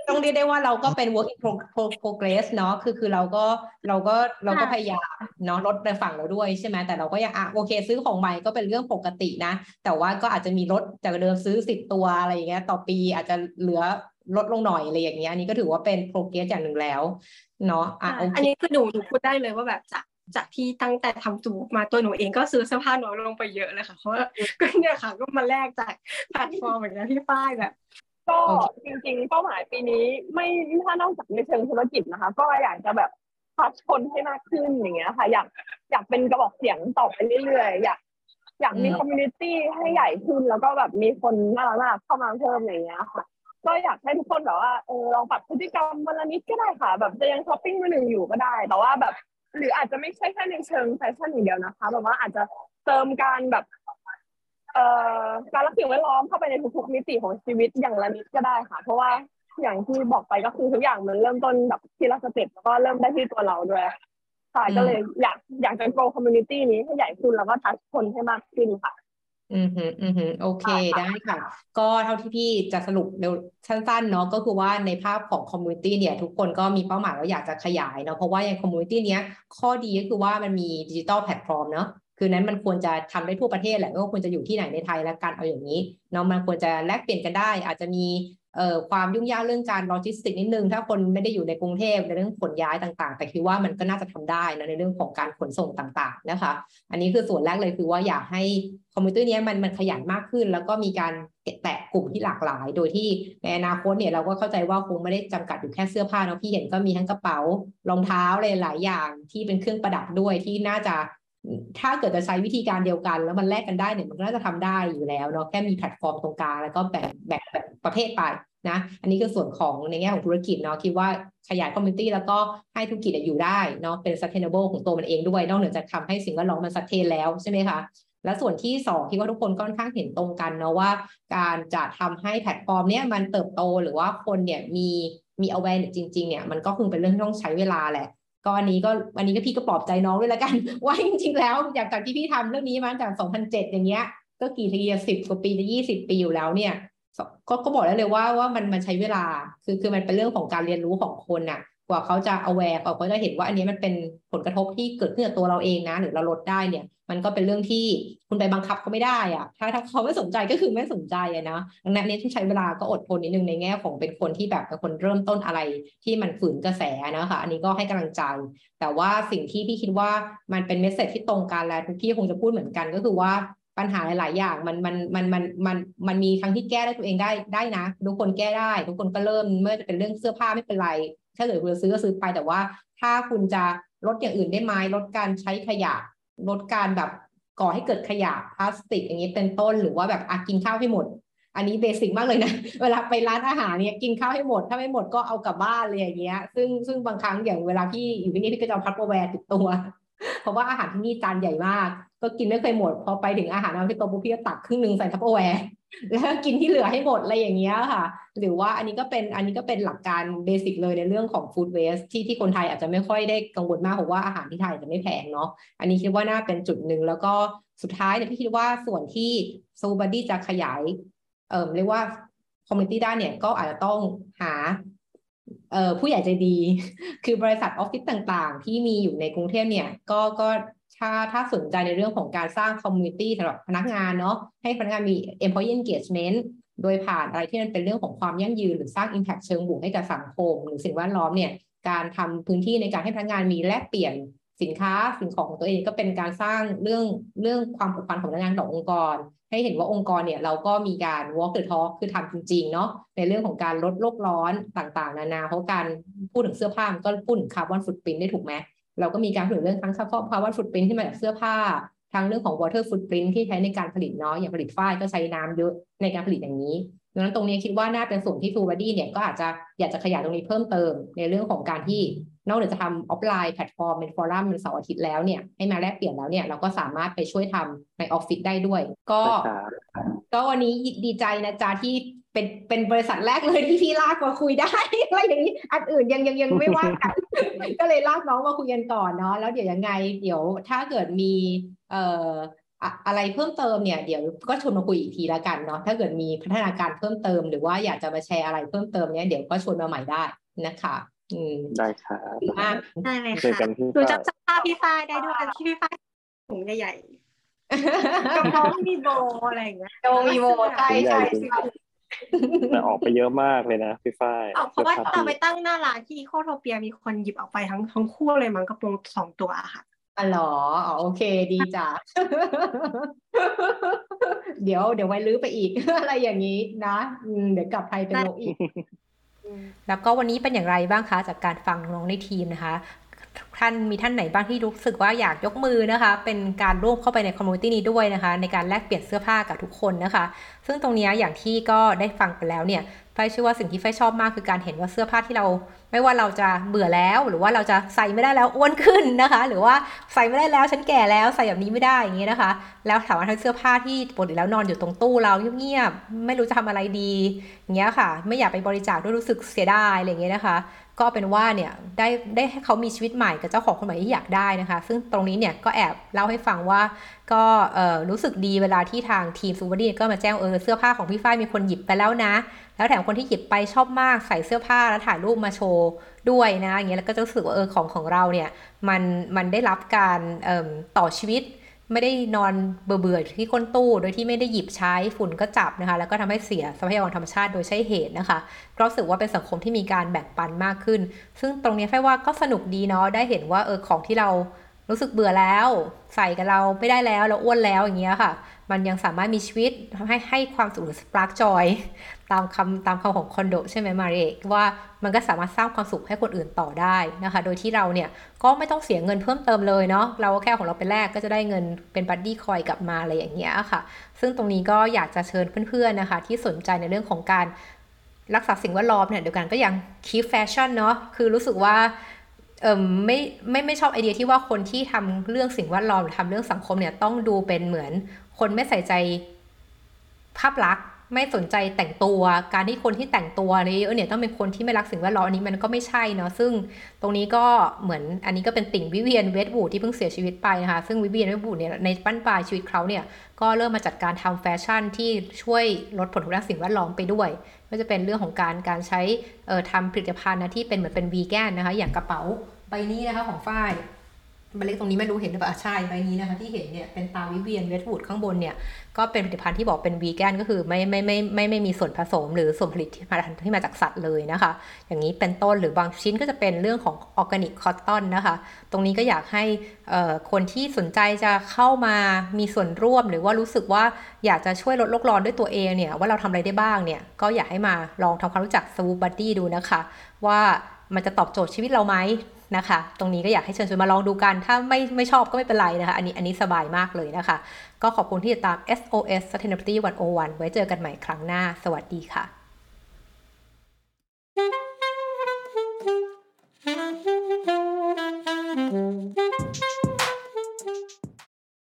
ต้องเรียกได้ว่าเราก็เป็น work in progress เนาะคือคือเราก็เราก็เราก็พยายามเนาะลดในฝั่งเราด้วยใช่ไหมแต่เราก็ยังอะโอเค ซื้อของใหม่ก็เป็นเรื่องปกตินะ แต่ว่าก็อาจจะมีลดจากเดิมซื้อสิบตัวอะไรอย่างเงี้ย ต่อปีอาจจะเหลือลดลงหน่อยอะไรอย่างเงี้ยอันนี้ก็ถือว่าเป็น progress อย่างหนึ่งแล้วเนาะอะอันนี้คือหนูหนูพูดได้เลยว่าแบบจาก จากที่ตั้งแต่ทำจูมาตัวหนูเองก็ซื้อเสื้อผ้าน้อยลงไปเยอะเลยค่ะเพราะว่าก็เนี่ยค่ะก็มาแลกจากแพลตฟอร์มเหมือนกันที่ป้ายแบบก็จริงๆ เป้าหมายปีนี้ไม่ถ้านอกจากในเชิงธุรกิจนะคะ ก็อยากจะแบบพัฒคนให้มากขึ้นอย่างเงี้ยค่ะ อยากอยากเป็นกระบอกเสียงต่อไปเรื่อยๆอยากอยากมี community ให้ใหญ่ขึ้นแล้วก็แบบมีคนน่ารักเข้ามาเพิ่มอย่างเงี้ยค่ะ ก็อยากให้ทุกคนแบบว่าเออลองปรับพฤติกรรมวันละนิดก็ได้ค่ะ แบบจะยังช้อปปิ้งมือหนึ่งอยู่ก็ได้ แต่ว่าแบบ หรืออาจจะไม่ใช่แค่ในเชิงแฟชั่นอย่างเดียวนะคะแบบว่าอาจจะเติมการแบบเอ่อการรักสิ่งแวดล้อมเข้าไปในทุกๆมิติของชีวิตอย่างละนิดก็ได้ค่ะ เพราะว่าอย่างที่บอกไปก็คือทุกอย่างมันเริ่มต้นแบบทีละ step แล้วก็เริ่มได้ที่ตัวเราด้วยใช่ก็เลยอยากอยากจะ grow community นี้ให้ใหญ่ขึ้นแล้วก็ touch คนให้มากขึ้นค่ะ อืมฮึอืมฮึโอเคได้ค่ะ ก็เท่าที่พี่จะสรุปเร็วสั้นๆเนาะก็คือว่าในภาพของ community เนี่ย ทุกคนก็มีเป้าหมายว่าอยากจะขยายเนาะเพราะว่าอย่าง community เนี้ยข้อดีก็คือว่ามันมี digital platform เนาะคือนั้นมันควรจะทำได้ทั่วประเทศแหละไม่ว่าควรจะอยู่ที่ไหนในไทยแล้วกันเอาอย่างนี้เนาะมันควรจะแลกเปลี่ยนกันได้ อาจจะมี เอ่อความยุ่งยากเรื่องการโลจิสติกนิดนึง ถ้าคนไม่ได้อยู่ในกรุงเทพในเรื่องขนย้ายต่างๆ แต่คิดว่ามันก็น่าจะทำได้นะในเรื่องของการขนส่งต่างๆนะคะ อันนี้คือส่วนแรกเลยคือว่าอยากให้ community นี้มันมันขยายมากขึ้น แล้วก็มีการแตะกลุ่มที่หลากหลาย โดยที่ในอนาคตเนี่ยเราก็เข้าใจว่าคงไม่ได้จำกัดอยู่แค่เสื้อผ้าเนาะพี่เห็นก็มีทั้งกระเป๋ารองเท้าอะไรหลายอย่างที่เป็นเครื่องประดับด้วยที่น่าจะ ถ้าเกิดจะใช้วิธีการเดียวกัน แล้วมันแลกกันได้เนี่ยมันก็น่าจะทำได้อยู่แล้วเนาะแค่มีแพลตฟอร์มตรงกลางแล้วก็แบ่งแบ่งแบบประเภทไปนะ อันนี้คือส่วนของในแง่ของธุรกิจเนาะคิดว่าขยาย community แล้วก็ให้ธุรกิจอยู่ได้เนาะเป็น sustainable ของตัวมันเองด้วย นอกเหนือจากทำให้สิ่งแวดล้อมมัน sustain แล้วใช่ไหมคะและส่วนที่สองที่ว่าทุกคนก็ค่อนข้างเห็นตรงกันเนาะว่า การจะทำให้แพลตฟอร์มเนี้ยมันเติบโตหรือว่าคนเนี่ยมีมี awareness จริงๆเนี่ยมันก็คงเป็นเรื่องที่ต้องใช้เวลาแหละ ก็อันนี้ก็อันนี้ก็พี่ก็ปลอบใจน้องด้วยละกัน ว่าจริงๆแล้วอยากจากที่พี่ทำเรื่องนี้มาตั้งแต่2007 อย่างเงี้ย ก็กี่ทีสิบกว่าปีจะยี่สิบปีอยู่แล้วเนี่ย ก็ก็บอกได้เลยว่าว่ามันมันใช้เวลาคือคือมันเป็นเรื่องของการเรียนรู้ของคนน่ะ กว่าเขาจะ aware กว่าเขาจะเห็นว่าอันนี้มันเป็นผลกระทบที่เกิดขึ้นกับตัวเราเองนะ หรือเราลดได้เนี่ย มันก็เป็นเรื่องที่คุณไปบังคับเขาไม่ได้อะถ้าถ้าเขาไม่สนใจก็คือไม่สนใจอะนะดังนั้นนี่ที่ใช้เวลาก็อดทนนิดนึงในแง่ของเป็นคนที่แบบเป็นคนเริ่มต้นอะไรที่มันฝืนกระแสนะคะ อันนี้ก็ให้กำลังใจ แต่ว่าสิ่งที่พี่คิดว่ามันเป็นเมสเซจที่ตรงกันและทุกที่คงจะพูดเหมือนกันก็คือว่าปัญหาหลาย ๆ อย่างมันมันมันมันมันมันมีทั้งที่แก้ได้ตัวเองได้ได้นะ ทุกคนแก้ได้ ทุกคนก็เริ่มเมื่อจะเป็นเรื่องเสื้อผ้าไม่เป็นไร ถ้าเกิดคุณจะซื้อก็ซื้อไปแต่ว่า ถ้าคุณจะลดอย่างอื่นได้ไหมลดการใช้ขยะ ลดการแบบก่อให้เกิดขยะพลาสติก อย่างนี้เป็นต้นหรือว่าแบบอากินข้าวให้หมด อันนี้เบสิกมากเลยนะ เวลาไปร้านอาหารเนี่ยกินข้าวให้หมด ถ้าไม่หมดก็เอากลับบ้านเลยอย่างเงี้ย ซึ่งซึ่งบางครั้งอย่างเวลาพี่อยู่ที่นี่พี่ก็จะเอาพับแวร์ติดตัว เพราะว่าอาหารที่นี่จานใหญ่มาก ก็กินไม่เคยหมด พอไปถึงอาหารที่โต๊ะปุ๊บพี่ก็ตักครึ่งหนึ่งใส่ Tupperware แล้วกินที่เหลือให้หมดอะไรอย่างเงี้ยค่ะ หรือว่าอันนี้ก็เป็นอันนี้ก็เป็นหลักการ basic เลยในเรื่องของ food waste ที่ที่คนไทยอาจจะไม่ค่อยได้กังวลมากเพราะว่าอาหารที่ไทยจะไม่แพงเนาะอันนี้คิดว่าน่าเป็นจุดหนึ่งแล้วก็สุดท้ายเนี่ยพี่คิดว่าส่วนที่ Swoop Buddy จะขยายเอ่อเรียกว่า community ด้านเนี่ยก็อาจจะต้องหาเอ่อผู้ใหญ่ใจดี คือบริษัทออฟฟิศต่างๆ ที่มีอยู่ในกรุงเทพเนี่ย ก็ก็ ถ้าถ้าสนใจในเรื่องของการสร้าง community สำหรับพนักงานเนาะให้พนักงานมี employee engagement โดยผ่านอะไรที่มันเป็นเรื่องของความยั่งยืน หรือสร้าง impact เชิงบวกให้กับสังคม หรือสิ่งแวดล้อมเนี่ยการทำพื้นที่ในการให้พนักงานมีแลกเปลี่ยนสินค้าสิ่งของของตัวเองก็เป็นการสร้างเรื่องเรื่องความผูกพันของพนักงานต่อองค์กร ให้เห็นว่าองค์กรเนี่ยเราก็มีการ walk the talk คือทำจริงๆเนาะในเรื่องของการลดโลกร้อนต่างๆ นานาเพราะการพูดถึงเสื้อผ้ามันก็พูดถึง carbon footprint ได้ถูกไหม เราก็มีการพูดถึงเรื่องทั้ง carbon footprint ที่มาจากเสื้อผ้าทั้งเรื่องของ water footprint ที่ใช้ในการผลิตเนาะอย่างผลิตฝ้ายก็ใช้น้ำเยอะในการผลิตอย่างนี้ ดังนั้นตรงนี้คิดว่าน่าเป็นส่วนที่ทูบ o ดี้เนี่ยก็อาจจะอยากจะขยายตรงนี้เพิ่มเติม ในเรื่องของการที่นอกจากจะทำ offline platform เป็น forum เป็นเสาร์อาทิตย์แล้วเนี่ยให้มาแลกเปลี่ยนแล้วเนี่ยเราก็สามารถไปช่วยทำในออฟฟิศได้ด้วย ก็ ก็วันนี้ดีใจนะจ๊ะที่เป็นเป็นบริษัทแรกเลยที่พี่ลากมาคุยได้อะไรอย่างนี้อันอื่นยังยังยังไม่ว่ากันก็เลยลากน้องมาคุยกันก่อนเนาะแล้วเดี๋ยวยังไง เดี๋ยวถ้าเกิดมีเอ่อ อะไรเพิ่มเติมเนี่ยเดี๋ยวก็ชวนมาคุยอีกทีละกันเนาะถ้าเกิดมีพัฒนาการเพิ่มเติม หรือว่าอยากจะมาแชร์อะไรเพิ่มเติมเนี่ยเดี๋ยวก็ชวนมาใหม่ได้นะคะอืมได้ค่ะมากได้เลยเจอค่ะกันที่หนูจำสภาพพี่ฝ้ายได้ด้วยที่พี่ฝ้ายถุงใหญ่ๆกระเพาะมีโบอะไรอย่างเงี้ยโดมีโบใช่ใช่ใช่แต่ออกไปเยอะมากเลยนะพี่ฝ้ายเอาเพราะว่าสื้อตอนไปผ้ตั้งหน้าร้านที่โคโทเปียมีคนหยิบออกไปทั้งทั้งคู่เลยมั้งกระโปรงสองตัวอะค่ะ อ๋อเหรออ๋อโอเคดีจ้ะ เดี๋ยวเดี๋ยวไว้ลื้อไปอีก อะไรอย่างนี้นะอืมเดี๋ยวกลับไทยเป็นโลอีก แล้วก็วันนี้เป็นอย่างไรบ้างคะ จากการฟังน้องในทีมนะคะ ท่านมีท่านไหนบ้างที่รู้สึกว่าอยากยกมือนะคะ เป็นการร่วมเข้าไปใน community นี้ด้วยนะคะ ในการแลกเปลี่ยนเสื้อผ้ากับทุกคนนะคะ ซึ่งตรงนี้อย่างที่ก็ได้ฟังไปแล้วเนี่ยไฟเชื่อว่าสิ่งที่ไฟชอบมากคือการเห็นว่าเสื้อผ้าที่เรา ไม่ว่าเราจะเบื่อแล้วหรือว่าเราจะใส่ไม่ได้แล้วอ้วนขึ้นนะคะ หรือว่าใส่ไม่ได้แล้วฉันแก่แล้วใส่แบบนี้ไม่ได้อย่างเงี้ยนะคะ แล้วถามว่าทั้งเสื้อผ้าที่ปกติแล้วนอนอยู่ตรงตู้เราเงียบๆไม่รู้จะทำอะไรดีอย่างเงี้ยค่ะ ไม่อยากไปบริจาคด้วยรู้สึกเสียดายอะไรอย่างเงี้ยนะคะ ก็เป็นว่าเนี่ยได้ได้ให้เขามีชีวิตใหม่กับเจ้าของคนใหม่ที่อยากได้นะคะ ซึ่งตรงนี้เนี่ยก็แอบเล่าให้ฟังว่าก็รู้สึกดีเวลาที่ทางทีมซูเปอร์ดีก็มาแจ้งเออเสื้อผ้าของพี่ฝ้ายมีคนหยิบไปแล้วนะ แล้วแถมคนที่หยิบไปชอบมากใส่เสื้อผ้าแล้วถ่ายรูปมาโชว์ด้วยนะอย่างเงี้ยแล้วก็จะรู้สึกว่าเออของของเราเนี่ยมันมันได้รับการต่อชีวิต ไม่ได้นอนเบื่อๆที่ก้นตู้ โดยที่ไม่ได้หยิบใช้ฝุ่นก็จับนะคะ แล้วก็ทำให้เสียทรัพยากรธรรมชาติโดยใช่เหตุนะคะก็รู้สึกว่าเป็นสังคมที่มีการแบ่งปันมากขึ้น ซึ่งตรงนี้ไฟว่าก็สนุกดีเนาะได้เห็นว่าเออของที่เรารู้สึกเบื่อแล้ว ใส่กับเราไม่ได้แล้วเราอ้วนแล้วอย่างเงี้ยค่ะ มันยังสามารถมีชีวิตให้ให้ความสุขหรือ spark joy ตามคำตามคำของคนโดใช่ไหมมาริเอะว่ามันก็สามารถสร้างความสุขให้คนอื่นต่อได้นะคะ โดยที่เราเนี่ยก็ไม่ต้องเสียเงินเพิ่มเติมเลยเนาะเราแค่ของเราเป็นแรกก็จะได้เงินเป็น buddy coin กลับมาอะไรอย่างเงี้ยค่ะ ซึ่งตรงนี้ก็อยากจะเชิญเพื่อนๆนะคะ ที่สนใจในเรื่องของการรักษาสิ่งแวดล้อมเนี่ยเดียวกันก็ยัง keep แฟชั่นเนาะคือรู้สึกว่าเออไม่ไม่ไม่ชอบไอเดียที่ว่าคนที่ทำเรื่องสิ่งแวดล้อมหรือทำเรื่องสังคมเนี่ยต้องดูเป็นเหมือนคนไม่ใส่ใจภาพลักษณ์ ไม่สนใจแต่งตัว การที่คนที่แต่งตัวนี่เออเนี่ยต้องเป็นคนที่ไม่รักสิ่งแวดล้อมอันนี้มันก็ไม่ใช่เนาะซึ่งตรงนี้ก็เหมือนอันนี้ก็เป็นติ่งวิเวียนเวสต์วูดที่เพิ่งเสียชีวิตไปนะคะซึ่งวิเวียนเวสต์วูดเนี่ยในบั้นปลายชีวิตเขาเนี่ยก็เริ่มมาจัดการทำแฟชั่นที่ช่วยลดผลกระทบสิ่งแวดล้อมไปด้วยก็จะเป็นเรื่องของการการใช้เอ่อทำผลิตภัณฑ์นะที่เป็นเหมือนเป็นวีแกนนะคะอย่างกระเป๋าใบนี้นะคะของฝ้าย ใบเล็กตรงนี้ไม่รู้เห็นหรือเปล่าใช่ใบนี้นะคะที่เห็นเนี่ยเป็นตาวิเวียนเวสบูดข้างบนเนี่ยก็เป็นผลิตภัณฑ์ที่บอกเป็นวีแกนก็คือไม่ไม่ไม่ไม่ไม่มีส่วนผสมหรือส่วนผลิตที่มาที่มาจากสัตว์เลยนะคะ อย่างนี้เป็นต้นหรือบางชิ้นก็จะเป็นเรื่องของออร์แกนิกคอตตอนนะคะ ตรงนี้ก็อยากให้คนที่สนใจจะเข้ามามีส่วนร่วม หรือว่ารู้สึกว่าอยากจะช่วยลดโลกร้อนด้วยตัวเองเนี่ยว่าเราทำอะไรได้บ้างเนี่ยก็อยากให้มาลองทำความรู้จักสวูบัดดี้ดูนะคะ ว่ามันจะตอบโจทย์ชีวิตเราไหม นะคะ ตรงนี้ก็อยากให้เชิญชวนมาลองดูกัน ถ้าไม่ไม่ชอบก็ไม่เป็นไรนะคะ อันนี้อันนี้สบายมากเลยนะคะ ก็ขอบคุณที่ติดตาม SOS Sustainability 101 ไว้เจอกันใหม่ครั้งหน้า สวัสดีค่ะ Thank you.